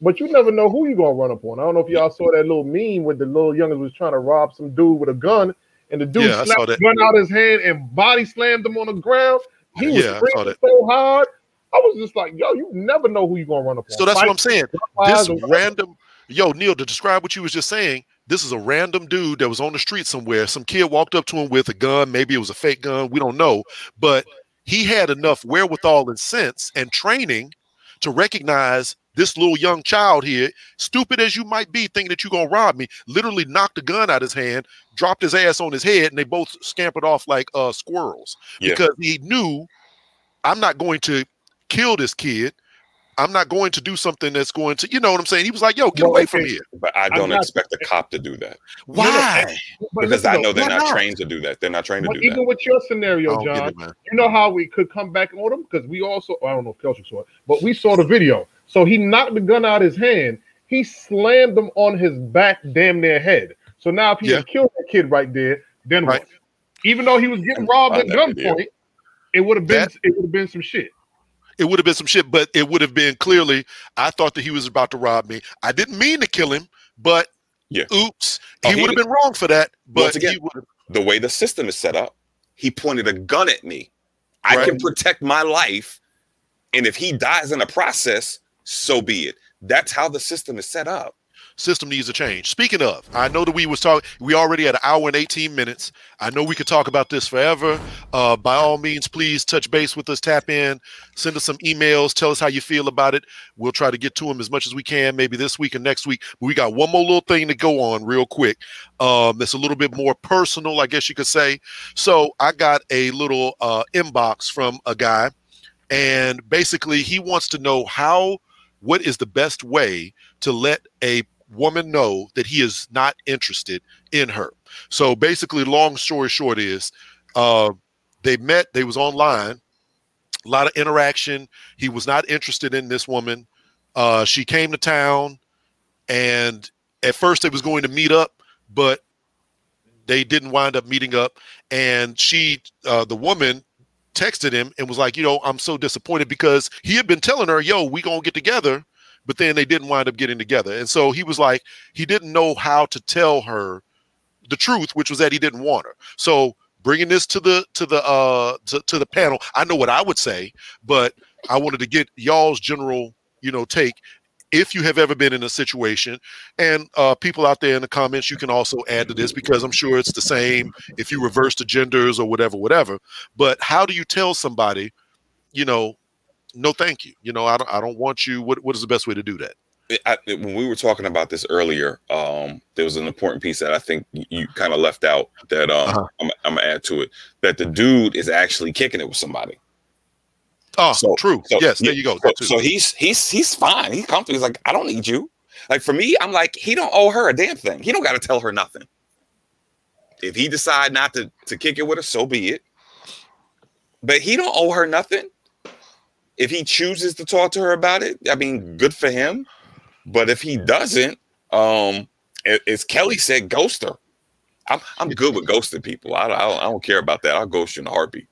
But you never know who you're gonna run up on. I don't know if y'all saw that little meme with the little youngins was trying to rob some dude with a gun, and the dude Yeah, I slapped the gun out his hand and body slammed him on the ground. He was Yeah, I saw screaming that. so hard. I was just like, yo, you never know who you're gonna run up on. So that's what I'm saying. This or whatever. random, yo, Neil, to describe what you was just saying, this is a random dude that was on the street somewhere. Some kid walked up to him with a gun. Maybe it was a fake gun. We don't know. But he had enough wherewithal and sense and training to recognize this little young child here, stupid as you might be, thinking that you're gonna rob me, literally knocked the gun out of his hand, dropped his ass on his head, and they both scampered off like uh squirrels. Yeah. Because he knew I'm not going to kill this kid. I'm not going to do something that's going to, you know what I'm saying? He was like, yo, get Well, away from here. but I don't not- expect a cop to do that Why? But because listen I know they're not, not? trained to do that. They're not trained to do even that. Even with your scenario, John, it, you know how we could come back on him because we also I don't know if Kelsey saw it, but we saw the video. So he knocked the gun out of his hand. He slammed him on his back, damn near head. So now if he Yeah. had killed that kid right there, then Right. what? Even though he was getting robbed at Find that video. gunpoint, it would have been That- it would have been some shit. It would have been some shit, but it would have been clearly. I thought that he was about to rob me. I didn't mean to kill him, but Yeah. oops, Oh, he he would have been wrong for that. But again, he the way the system is set up, he pointed a gun at me. I Right. can protect my life, and if he dies in the process, so be it. That's how the system is set up. System needs to change. Speaking of, I know that we was talking. We already at an hour and eighteen minutes. I know we could talk about this forever. Uh, by all means, please touch base with us. Tap in, send us some emails. Tell us how you feel about it. We'll try to get to them as much as we can, maybe this week and next week. But we got one more little thing to go on real quick. Um, that's a little bit more personal, I guess you could say. So I got a little uh, inbox from a guy, and basically he wants to know how. What is the best way to let a woman know that he is not interested in her. So basically, long story short is uh, they met, they was online, a lot of interaction. He was not interested in this woman. Uh, she came to town, and at first they was going to meet up, but they didn't wind up meeting up. And she, uh, the woman, texted him and was like, you know, I'm so disappointed because he had been telling her, yo, we gonna get together but then they didn't wind up getting together. And so he was like, he didn't know how to tell her the truth, which was that he didn't want her. So bringing this to the to the uh to, to the panel, I know what I would say, but I wanted to get y'all's general, you know, take if you have ever been in a situation and uh, people out there in the comments you can also add to this because i'm sure it's the same if you reverse the genders or whatever whatever but how do you tell somebody you know no thank you you know i don't, I don't want you what, what is the best way to do that I, when we were talking about this earlier, um, there was an important piece that I think you, kind of left out that um, Uh-huh. I'm, I'm gonna add to it. That the dude is actually kicking it with somebody. oh So- true So, yes there you go So, so he's he's he's fine. He's comfortable. He's like, I don't need you. Like for me, I'm like, he don't owe her a damn thing. He don't got to tell her nothing. If he decide not to to kick it with her, so be it. But he don't owe her nothing. If he chooses to talk to her about it, I mean, good for him. But if he doesn't, um, a- as Kelly said, ghost her. I'm I'm good with ghosting people. I, I don't I don't care about that. I'll ghost you in a heartbeat.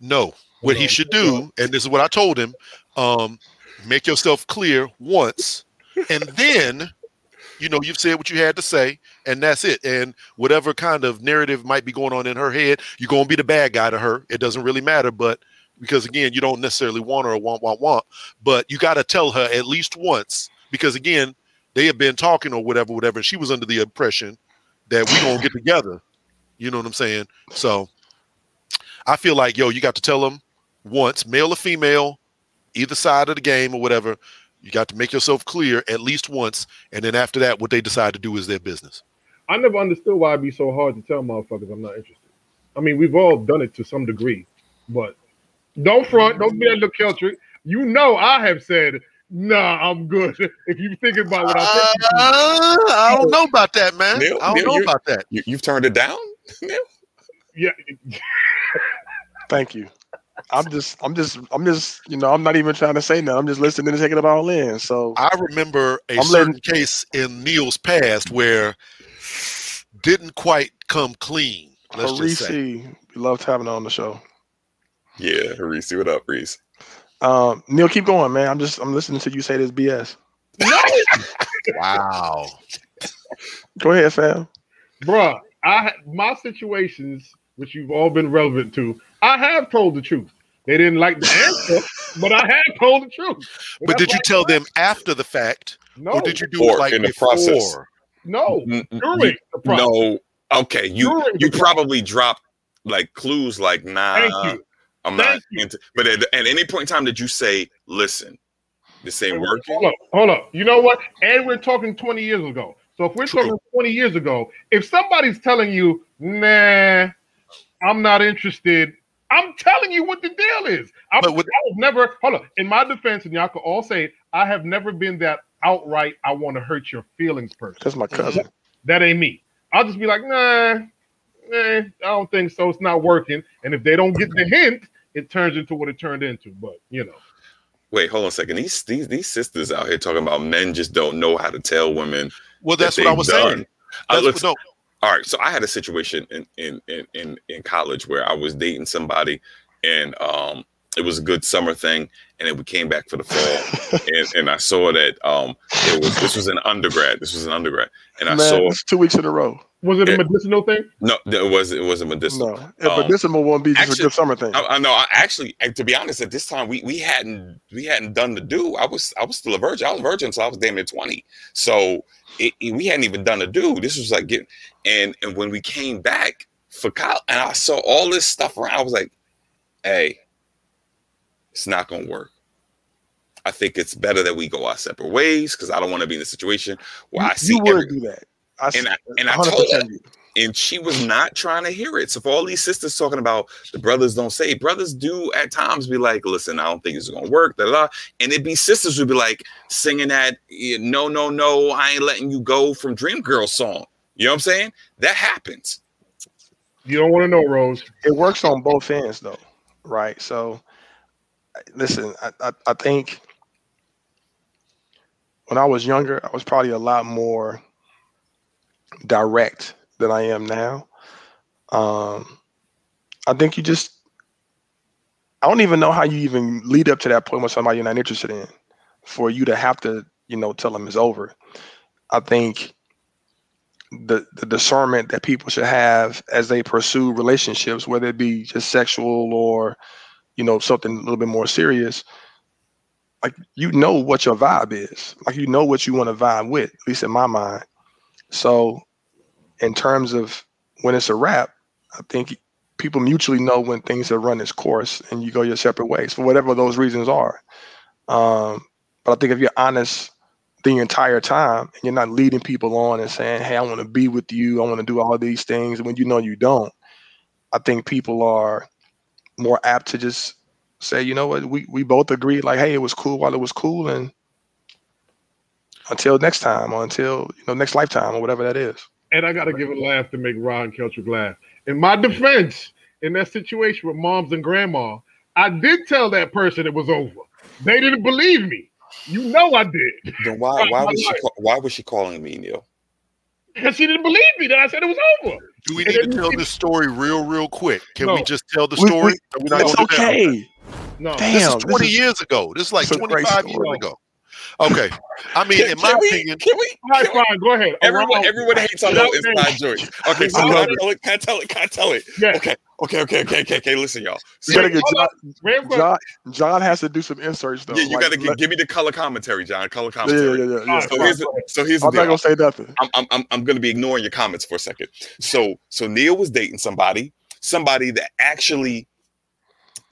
No, what he should do, and this is what I told him, um, make yourself clear once, and then, you know, you've said what you had to say, and that's it. And whatever kind of narrative might be going on in her head, you're gonna be the bad guy to her. It doesn't really matter, but because again, you don't necessarily want her or want want want, but you got to tell her at least once, because again, they have been talking or whatever, whatever. And she was under the impression that we gonna get together. You know what I'm saying? So. I feel like, yo, you got to tell them once, male or female, either side of the game or whatever. You got to make yourself clear at least once, and then after that, what they decide to do is their business. I never understood why it'd be so hard to tell motherfuckers I'm not interested. I mean, we've all done it to some degree, but don't front, don't be a little Keltrick. You know, I have said, nah, I'm good. If you think about what I said, Uh, I don't know about that, man. Neil, I don't Neil, know you're- about that. You, you've turned it down. Neil? yeah, Thank you. I'm just, I'm just, I'm just, you know, I'm not even trying to say nothing. I'm just listening and taking it all in. So I remember a I'm certain letting- case in Neil's past where didn't quite come clean. Let's just say. We loved having her on the show. Yeah, Reese. What up, Reese? Um, Neil, keep going, man. I'm just, I'm listening to you say this BS. Wow. Go ahead, fam. bruh, I my situations, which you've all been relevant to, I have told the truth. They didn't like the answer, but I have told the truth. And But did you why- tell them after the fact, No, or did you do Or it like in the before? process. no, N- n- during you- the process. no. Okay, you During you probably dropped like clues like nah. Thank you. I'm Thank not you. into. But at, at any point in time, did you say, "Listen, this ain't working"? Hold up, hold up. You know what? And we're talking 20 years ago. So if we're True. talking 20 years ago, if somebody's telling you, nah, I'm not interested, I'm telling you what the deal is. I, But with- I was never, hold up. In my defense, and y'all can all say, it, I have never been that outright, I want to hurt your feelings person. That's my cousin. That ain't me. I'll just be like, nah, eh, I don't think so. It's not working. And if they don't get the hint, it turns into what it turned into. But you know, Wait, hold on a second. These these these sisters out here talking about men just don't know how to tell women. Well, that that's what I was done. saying. That's let's- what, no, all right. So I had a situation in in in in, in college where I was dating somebody, and um, it was a good summer thing, and then we came back for the fall, and, and I saw that um, it was this was an undergrad. This was an undergrad, and I Man, saw it's two weeks in a row. Was it a Yeah. medicinal thing? no, it was it was a medicinal. No, but Um, this one won't be just a good summer thing. I, I know. I actually, to be honest, at this time we we hadn't we hadn't done the do. I was I was still a virgin. I was a virgin, so I was damn near twenty. So it, it- we hadn't even done the do. This was like getting and and when we came back for college, and I saw all this stuff around, I was like, "Hey, it's not gonna work." I think it's better that we go our separate ways because I don't want to be in a situation where you, I see you would every, do that. I, and I, s- and I told her you. and she was not trying to hear it. So for all these sisters talking about the brothers don't say, brothers do at times be like, listen, I don't think it's gonna work, da, da, da. and it'd be sisters would be like singing that no, no, no, I ain't letting you go from Dream Girl song. You know what I'm saying? That happens. You don't want to know, Rose. it works on both ends though right so listen I, I, I think when i was younger i was probably a lot more direct than i am now. Um i think you just i don't even know how you even lead up to that point with somebody you're not interested in for you to have to you know tell them it's over. I think the, the discernment that people should have as they pursue relationships, whether it be just sexual or, you know, something a little bit more serious. Like you know what your vibe is. Like you know what you want to vibe with, at least in my mind. So in terms of when it's a wrap, I think people mutually know when things have run its course and you go your separate ways for whatever those reasons are. Um, but I think if you're honest the entire time and you're not leading people on and saying, Hey, I want to be with you, I want to do all these things when you know you don't, I think people are more apt to just say, you know what, we, we both agreed, like, hey, it was cool while it was cool and until next time or until you know next lifetime or whatever that is. And I got to give a laugh to make Ron Keltrick laugh. In my defense, in that situation with moms and grandma, I did tell that person it was over. They didn't believe me. You know I did. Then why why was she why was she calling me Neil? Because she didn't believe me that I said it was over. Do we need to tell this story real, real quick? Can we just tell the story? Are we not It's gonna do that? okay. No. Damn. This is this 20 is- years ago. This is like it's a great 25 years ago. Okay. I mean, Can, in my can we, opinion, can we? Can we- fine. Go ahead. Everyone, Around- everyone hates on Without those name. inside jokes. Okay, so can love I it. tell it? Can I tell it? Can I tell it? Yeah. Okay, okay, okay, okay, okay, okay. Listen, y'all. You So, gotta get John, John. John has to do some inserts though. yeah, you like, gotta gi- let- give me the color commentary, John. Color yeah, yeah, commentary. yeah, yeah, yeah. So here's the, so here's the I'm not gonna say nothing. I'm, I'm, I'm, I'm going to be ignoring your comments for a second. So, so Neil was dating somebody, somebody that actually,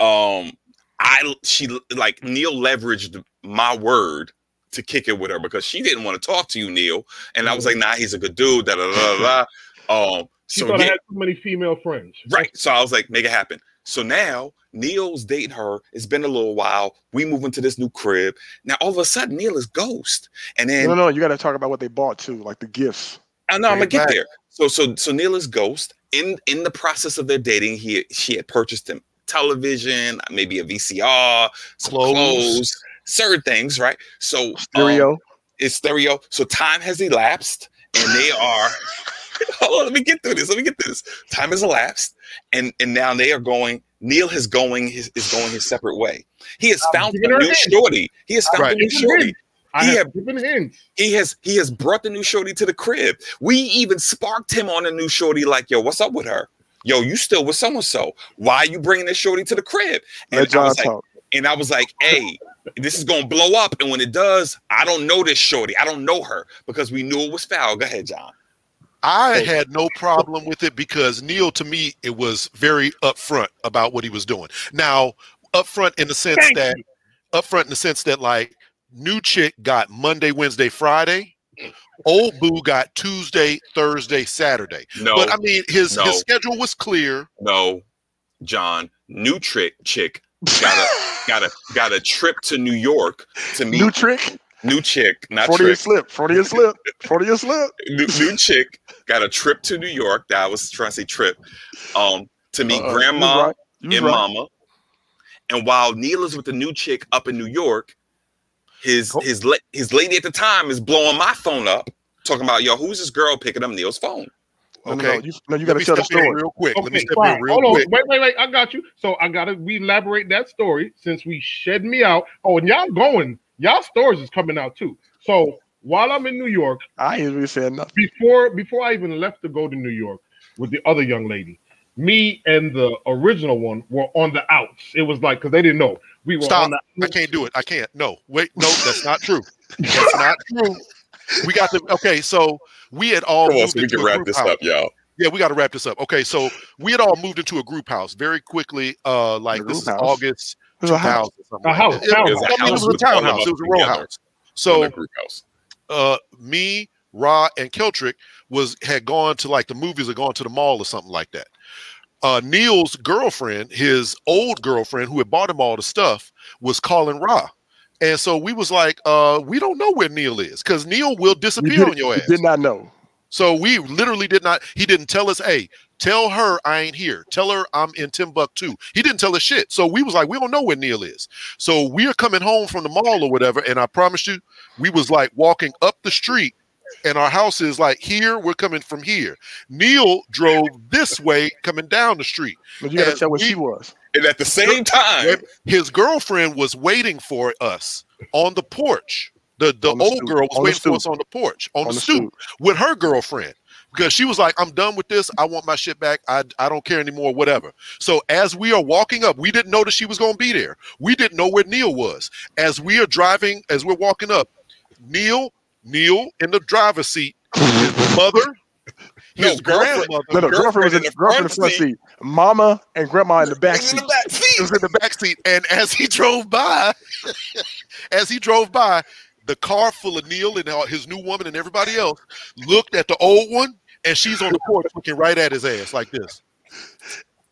um, I she like Neil leveraged my word to kick it with her because she didn't want to talk to you, Neil, and I was like, nah, he's a good dude. Da da da da. da. Um, She so thought yeah, I had too many female friends. Right. So I was like, make it happen. So now Neil's dating her. It's been a little while. We move into this new crib. Now all of a sudden Neil is ghost. And then No, no, you gotta talk about what they bought too, like the gifts. I know I'm gonna get back. there. So so so Neil is ghost. In in the process of their dating, he she had purchased him television, maybe a VCR, some Clothes. clothes, certain things, right? So um, Stereo. it's stereo. So time has elapsed, and they are. Hold on, let me get through this. Let me get through this. Time has elapsed, and and now they are going. Neil is going his is going his separate way. He has I'm found giving a new hints. shorty. He has found Right. a new Giving shorty. I He have had- given hints. He has he has brought the new shorty to the crib. We even sparked him on a new shorty. Like, yo, what's up with her? Yo, you still with so and so? Why are you bringing this shorty to the crib? Let And I John was like, talk. and I was like, hey, this is gonna blow up. And when it does, I don't know this shorty. I don't know her because we knew it was foul. Go ahead, John. I had no problem with it because Neil, to me, it was very upfront about what he was doing. Now, upfront in the sense Thank that, you. upfront in the sense that, like, new chick got Monday, Wednesday, Friday. Old boo got Tuesday, Thursday, Saturday. No, But I mean, his No. his schedule was clear. no, John. New trick chick got a got a got a trip to New York to meet New trick. new, chick, not Freudian slip. Freudian slip. Freudian slip. new, new chick got a trip to New York. That I was trying to say trip. Um, to meet you grandma right. You and right. mama. And while Neil is with the new chick up in New York, his Cool. his la- his lady at the time is blowing my phone up, talking about yo, who's this girl picking up Neil's phone? No, Okay. no, no. You, no, you got to tell the story. real quick. Let me Okay, step fine. in real Hold quick. on. Wait, wait, wait. I got you. So I gotta re-elaborate that story since we shed me out. Oh, and y'all going, y'all stories is coming out too. So while I'm in New York, I ain't really saying nothing. before before I even left to go to New York with the other young lady, me and the original one were on the outs. It was like because they didn't know we were Stop. on the I can't do it. I can't. No, wait, no, that's not true. That's not true. We got to. Okay, so we had all Come on, moved so we into can a wrap group this house. up, y'all. Yeah, we got to wrap this up. Okay, so we had all moved into a group house very quickly. Uh, like this group is house? August It was a house. A house. It- was- I mean, it was a with all of townhouse. It was a row house. So group house. uh me, Ra, and Keltrick was had gone to like the movies or gone to the mall or something like that. Uh Neil's girlfriend, his old girlfriend who had bought him all the stuff, was calling Ra. And so we was like, uh, we don't know where Neil is because Neil will disappear on your you ass. did not know. So we literally did not. He didn't tell us, "Hey, tell her I ain't here. Tell her I'm in Timbuktu." He didn't tell us shit. So we was like, "We don't know where Neil is." So we're coming home from the mall or whatever, and I promise you, we was like walking up the street, and our house is like here. We're coming from here. Neil drove this way, coming down the street. But you got to And tell where we- she was. And at the same time, His girlfriend was waiting for us on the porch. The the old stoop. girl was On waiting for us on the porch, on, On the the stoop, with her girlfriend because she was like, "I'm done with this. I want my shit back. I I don't care anymore. Whatever." So as we are walking up, we didn't know that she was going to be there. We didn't know where Neil was. As we are driving, as we're walking up, Neil Neil in the driver's seat, his mother, his girlfriend- grandmother. No, no, girlfriend was in the girlfriend in the front seat. Mama and grandma in the back It's in seat. the back seat. It was in the back seat, and as he drove by, as he drove by, the car full of Neil and his new woman and everybody else looked at the old one, and she's on the porch looking right at his ass like this.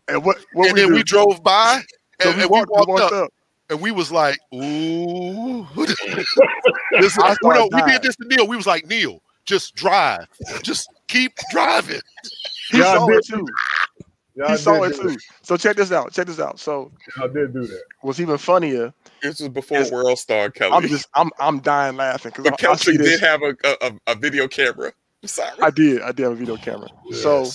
And what? What and we then do? we drove by, So and, we and walked, we walked, walked up, up. and we was like, "Ooh." this, I we, know, we did this to Neil. We was like, "Neil, just drive, just keep driving." He Y'all saw did it too. Y'all He saw it do too. So check this out. Check this out. So that. Y'all did do that. what's even funnier? This was before World Star Kelly. I'm just I'm I'm dying laughing because but I, I see Keltrick this. did have a, a, a video camera. I'm sorry. I did. I did have a video camera. So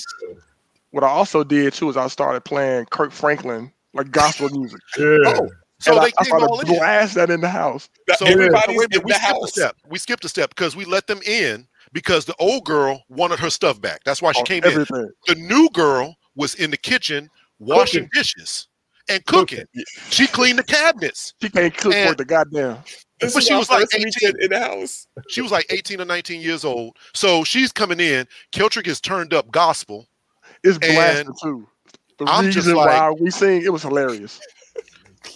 what I also did too is I started playing Kirk Franklin like gospel music. Yeah. Oh, so and they I, I came all started in. blast that in the house. That- So everybody's wait a minute, in we the skipped a step. We skipped a step because we let them in because the old girl wanted her stuff back. That's why she on came in. The new girl was in the kitchen washing dishes and cooking. She cleaned the cabinets. She can't cook And- for the goddamn. This But she was like 18. in the house. She was like 18 or 19 years old. So she's coming in. Keltrick has turned up gospel. It's And blasting too. The I'm just reason why we sing it was hilarious.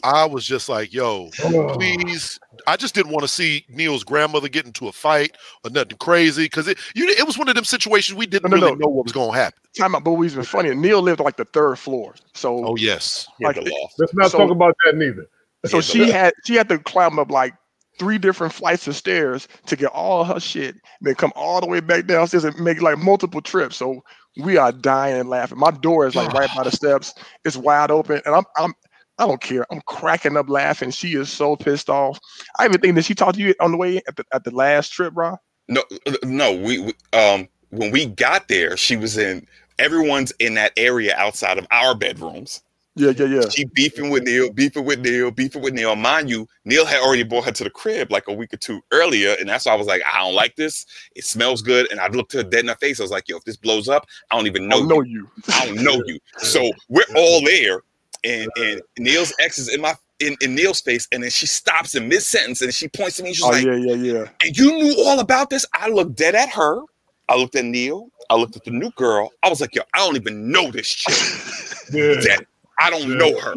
I was just like, yo, Oh. please. I just didn't want to see Neil's grandmother get into a fight or nothing crazy because it you it was one of them situations we didn't No, no, really no. know what was going to happen. Time out, but what was even funny. Neil lived on like the third floor, so Oh yes. Like the the- loft. Let's not So- talk about that neither. so Yeah, she had she had to climb up like three different flights of stairs to get all her shit, then come all the way back downstairs and make like multiple trips. So we are dying and laughing. My door is like right by the steps. It's wide open, and I'm I'm I don't care. I'm cracking up laughing. She is so pissed off. I even think that she talked to you on the way at the at the last trip, bro. No, no. We, we um when we got there, she was in. Everyone's in that area outside of our bedrooms. Yeah, yeah, yeah. She beefing with Neil, beefing with Neil, beefing with Neil. Mind you, Neil had already brought her to the crib like a week or two earlier, and that's why I was like, I don't like this. It smells good, and I looked her dead in her face. I was like, Yo, if this blows up, I don't even know. I don't you. know you. I don't know you. So we're all there, and and Neil's ex is in my in, in Neil's face, and then she stops in mid sentence, and she points to me. She's Oh like, yeah, yeah, yeah. "And you knew all about this?" I looked dead at her. I looked at Neil. I looked at the new girl. I was like, "Yo, I don't even know this chick. Yeah. That I don't know her."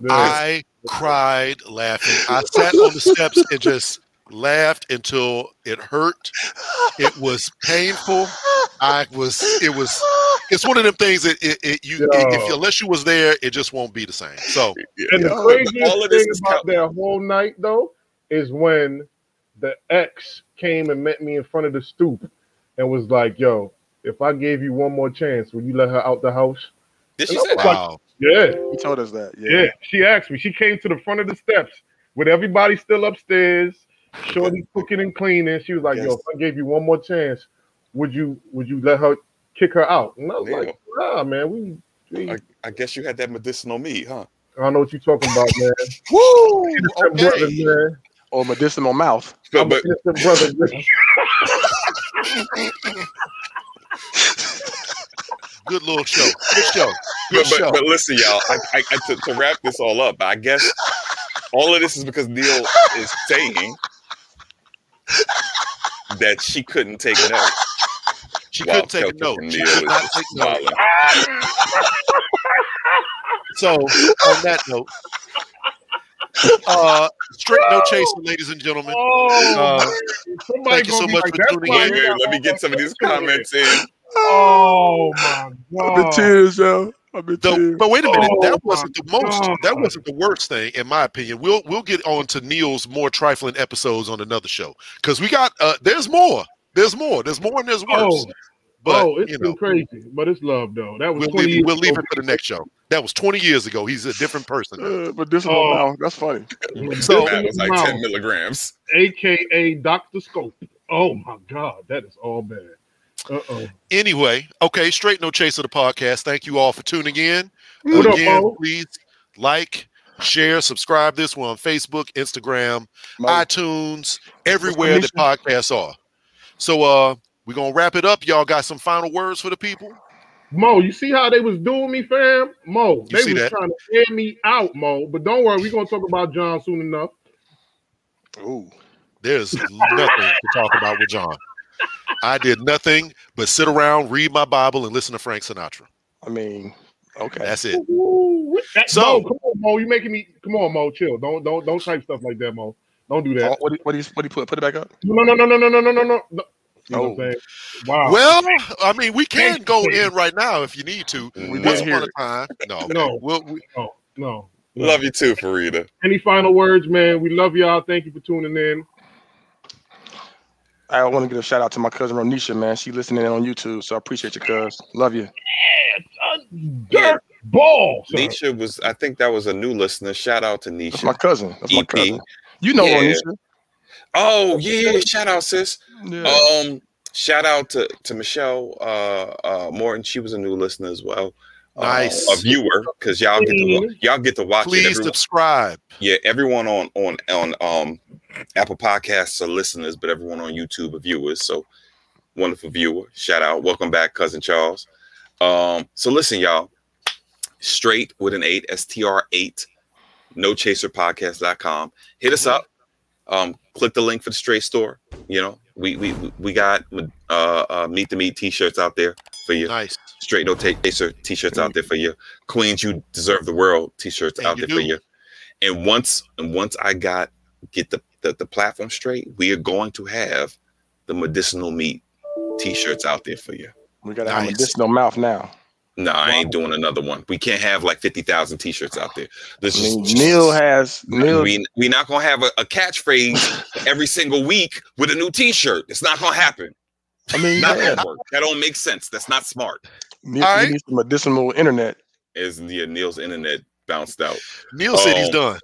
yeah. I cried laughing. I sat on the steps and just laughed until it hurt. It was painful. I was. It was. It's one of them things that it, it you Yo. if unless you was there, it just won't be the same. So And the Yo, craziest all of this thing is about that whole night, though, is when the ex came and met me in front of the stoop and was like, "Yo, if I gave you one more chance, would you let her out the house?" Did she And I say was that? like, wow, Yeah, He told us that. yeah. Yeah. She asked me. She came to the front of the steps with everybody still upstairs. Shorty cooking and cleaning. She was like, "Yo, if I gave you one more chance, would you would you let her kick her out. And I was Yeah. like, nah, man, we, we I, I guess you had that medicinal meat, huh? I don't know what you're talking about, man. Woo! Them brothers, man. Or medicinal mouth. But, but innocent brother. Good little show. Good show. Good but, show. but, but listen, y'all. I, I, I to, to wrap this all up, I guess all of this is because Neil is saying that she couldn't take notes. she couldn't take a note. She could not take notes. smiling. So on that note, uh, straight no chaser, ladies and gentlemen. Oh, Uh, thank you so much like, for "That's tuning why in." you Wait, let me get some of these comments in. Oh my I'm in god! tears, yo. I'm in So, tears. but wait a minute, Oh, that wasn't the most. God. That wasn't the worst thing, in my opinion. We'll we'll get on to Neil's more trifling episodes on another show because we got. uh There's more. There's more. There's more and there's worse. Oh, but oh, it's you been know, crazy, but it's love though. That was we'll 20 leave, years we'll leave ago. it for the next show. That was 20 years ago. He's a different person. Uh, this Oh. mouth. That's funny. So- that was like 10 milligrams. aka Doctor Scope. Oh my god, that is all bad. Uh oh. Anyway, okay, straight no chase of the podcast. Thank you all for tuning in. What Again, Mo? please like, share, subscribe. This one on Facebook, Instagram, iTunes, everywhere the Nisha? podcasts are. So uh we're gonna wrap it up. Y'all got some final words for the people? Mo, you see how they was doing me, fam? Mo, You they was that? trying to air me out, Mo. But don't worry, we're gonna talk about John soon enough. Ooh. There's nothing to talk about with John. I did nothing but sit around, read my Bible, and listen to Frank Sinatra. I mean, okay. That's it. That- So- Mo, come on, Mo, you making me come on, Mo, chill. Don't don't don't type stuff like that, Mo. Don't do Oh, that. what do you, what do you what do you put? Put it back up. No, no, no, no, no, no, no, no, no. no. You know what I'm Oh. Wow. Well, I mean, we can go in right now if you need to. We Once upon a time, no, No. We'll, we, no, no. Love you too, Farida. Any final words, man? We love y'all. Thank you for tuning in. I want to give a shout out to my cousin Ronisha, man. She listening in on YouTube, so I appreciate you, cuz. Love you. Dirt ball. son. Nisha was, I think that was a new listener. Shout out to Nisha. That's my Nisha. cousin. That's my cousin. You know Yeah. Ronisha. Oh, yeah, yeah. Shout out, sis. Yeah. Um, shout out to, to Michelle uh, uh, Morton. She was a new listener as well. Uh, Nice. a viewer because y'all get to y'all get to watch it. please Everyone, subscribe. yeah, everyone on on on um Apple Podcasts are listeners, but everyone on YouTube are viewers. So wonderful viewer. Shout out. Welcome back, cousin Charles. Um, so listen, y'all. Straight with an eight, STR8, no chaser podcast.com. Hit us up. Um, click the link for the straight store. You know, we we we got uh, uh meet the meet t-shirts out there for you. Nice. Straight no chaser t-shirts out there for you. Queens, you deserve the world t-shirts And out there for you. And once and once I got get the, the the platform straight, we are going to have the medicinal meat t-shirts out there for you. we gotta have medicinal mouth now. No, I ain't doing another one. We can't have like fifty thousand t-shirts out there. This I mean, is Neil has Neil. we we not gonna have a, a catchphrase every single week with a new t-shirt. It's not gonna happen. I mean, Not yeah, gonna work. That don't make sense. That's not smart. Neil, All he right. needs some medicinal internet. Is yeah, Neil's internet bounced out. Neil said he's Oh. done.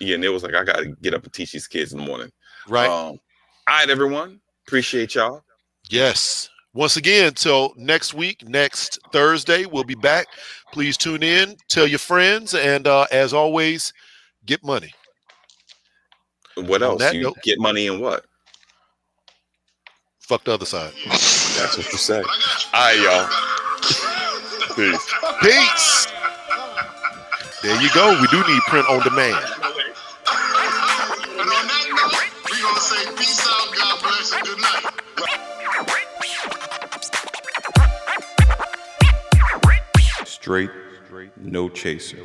Yeah, and it was like, I gotta get up and teach these kids in the morning. Right. Um, all right, everyone. Appreciate y'all. Yes. Once again, till next week, next Thursday, we'll be back. Please tune in, tell your friends, and uh, as always, get money. What else? You note- get money and what? Fuck the other side. That's what you say. All right, y'all. Peace. Peace. There you go. We do need print on demand. Gonna say peace out, God bless, and good night. Straight, no chaser.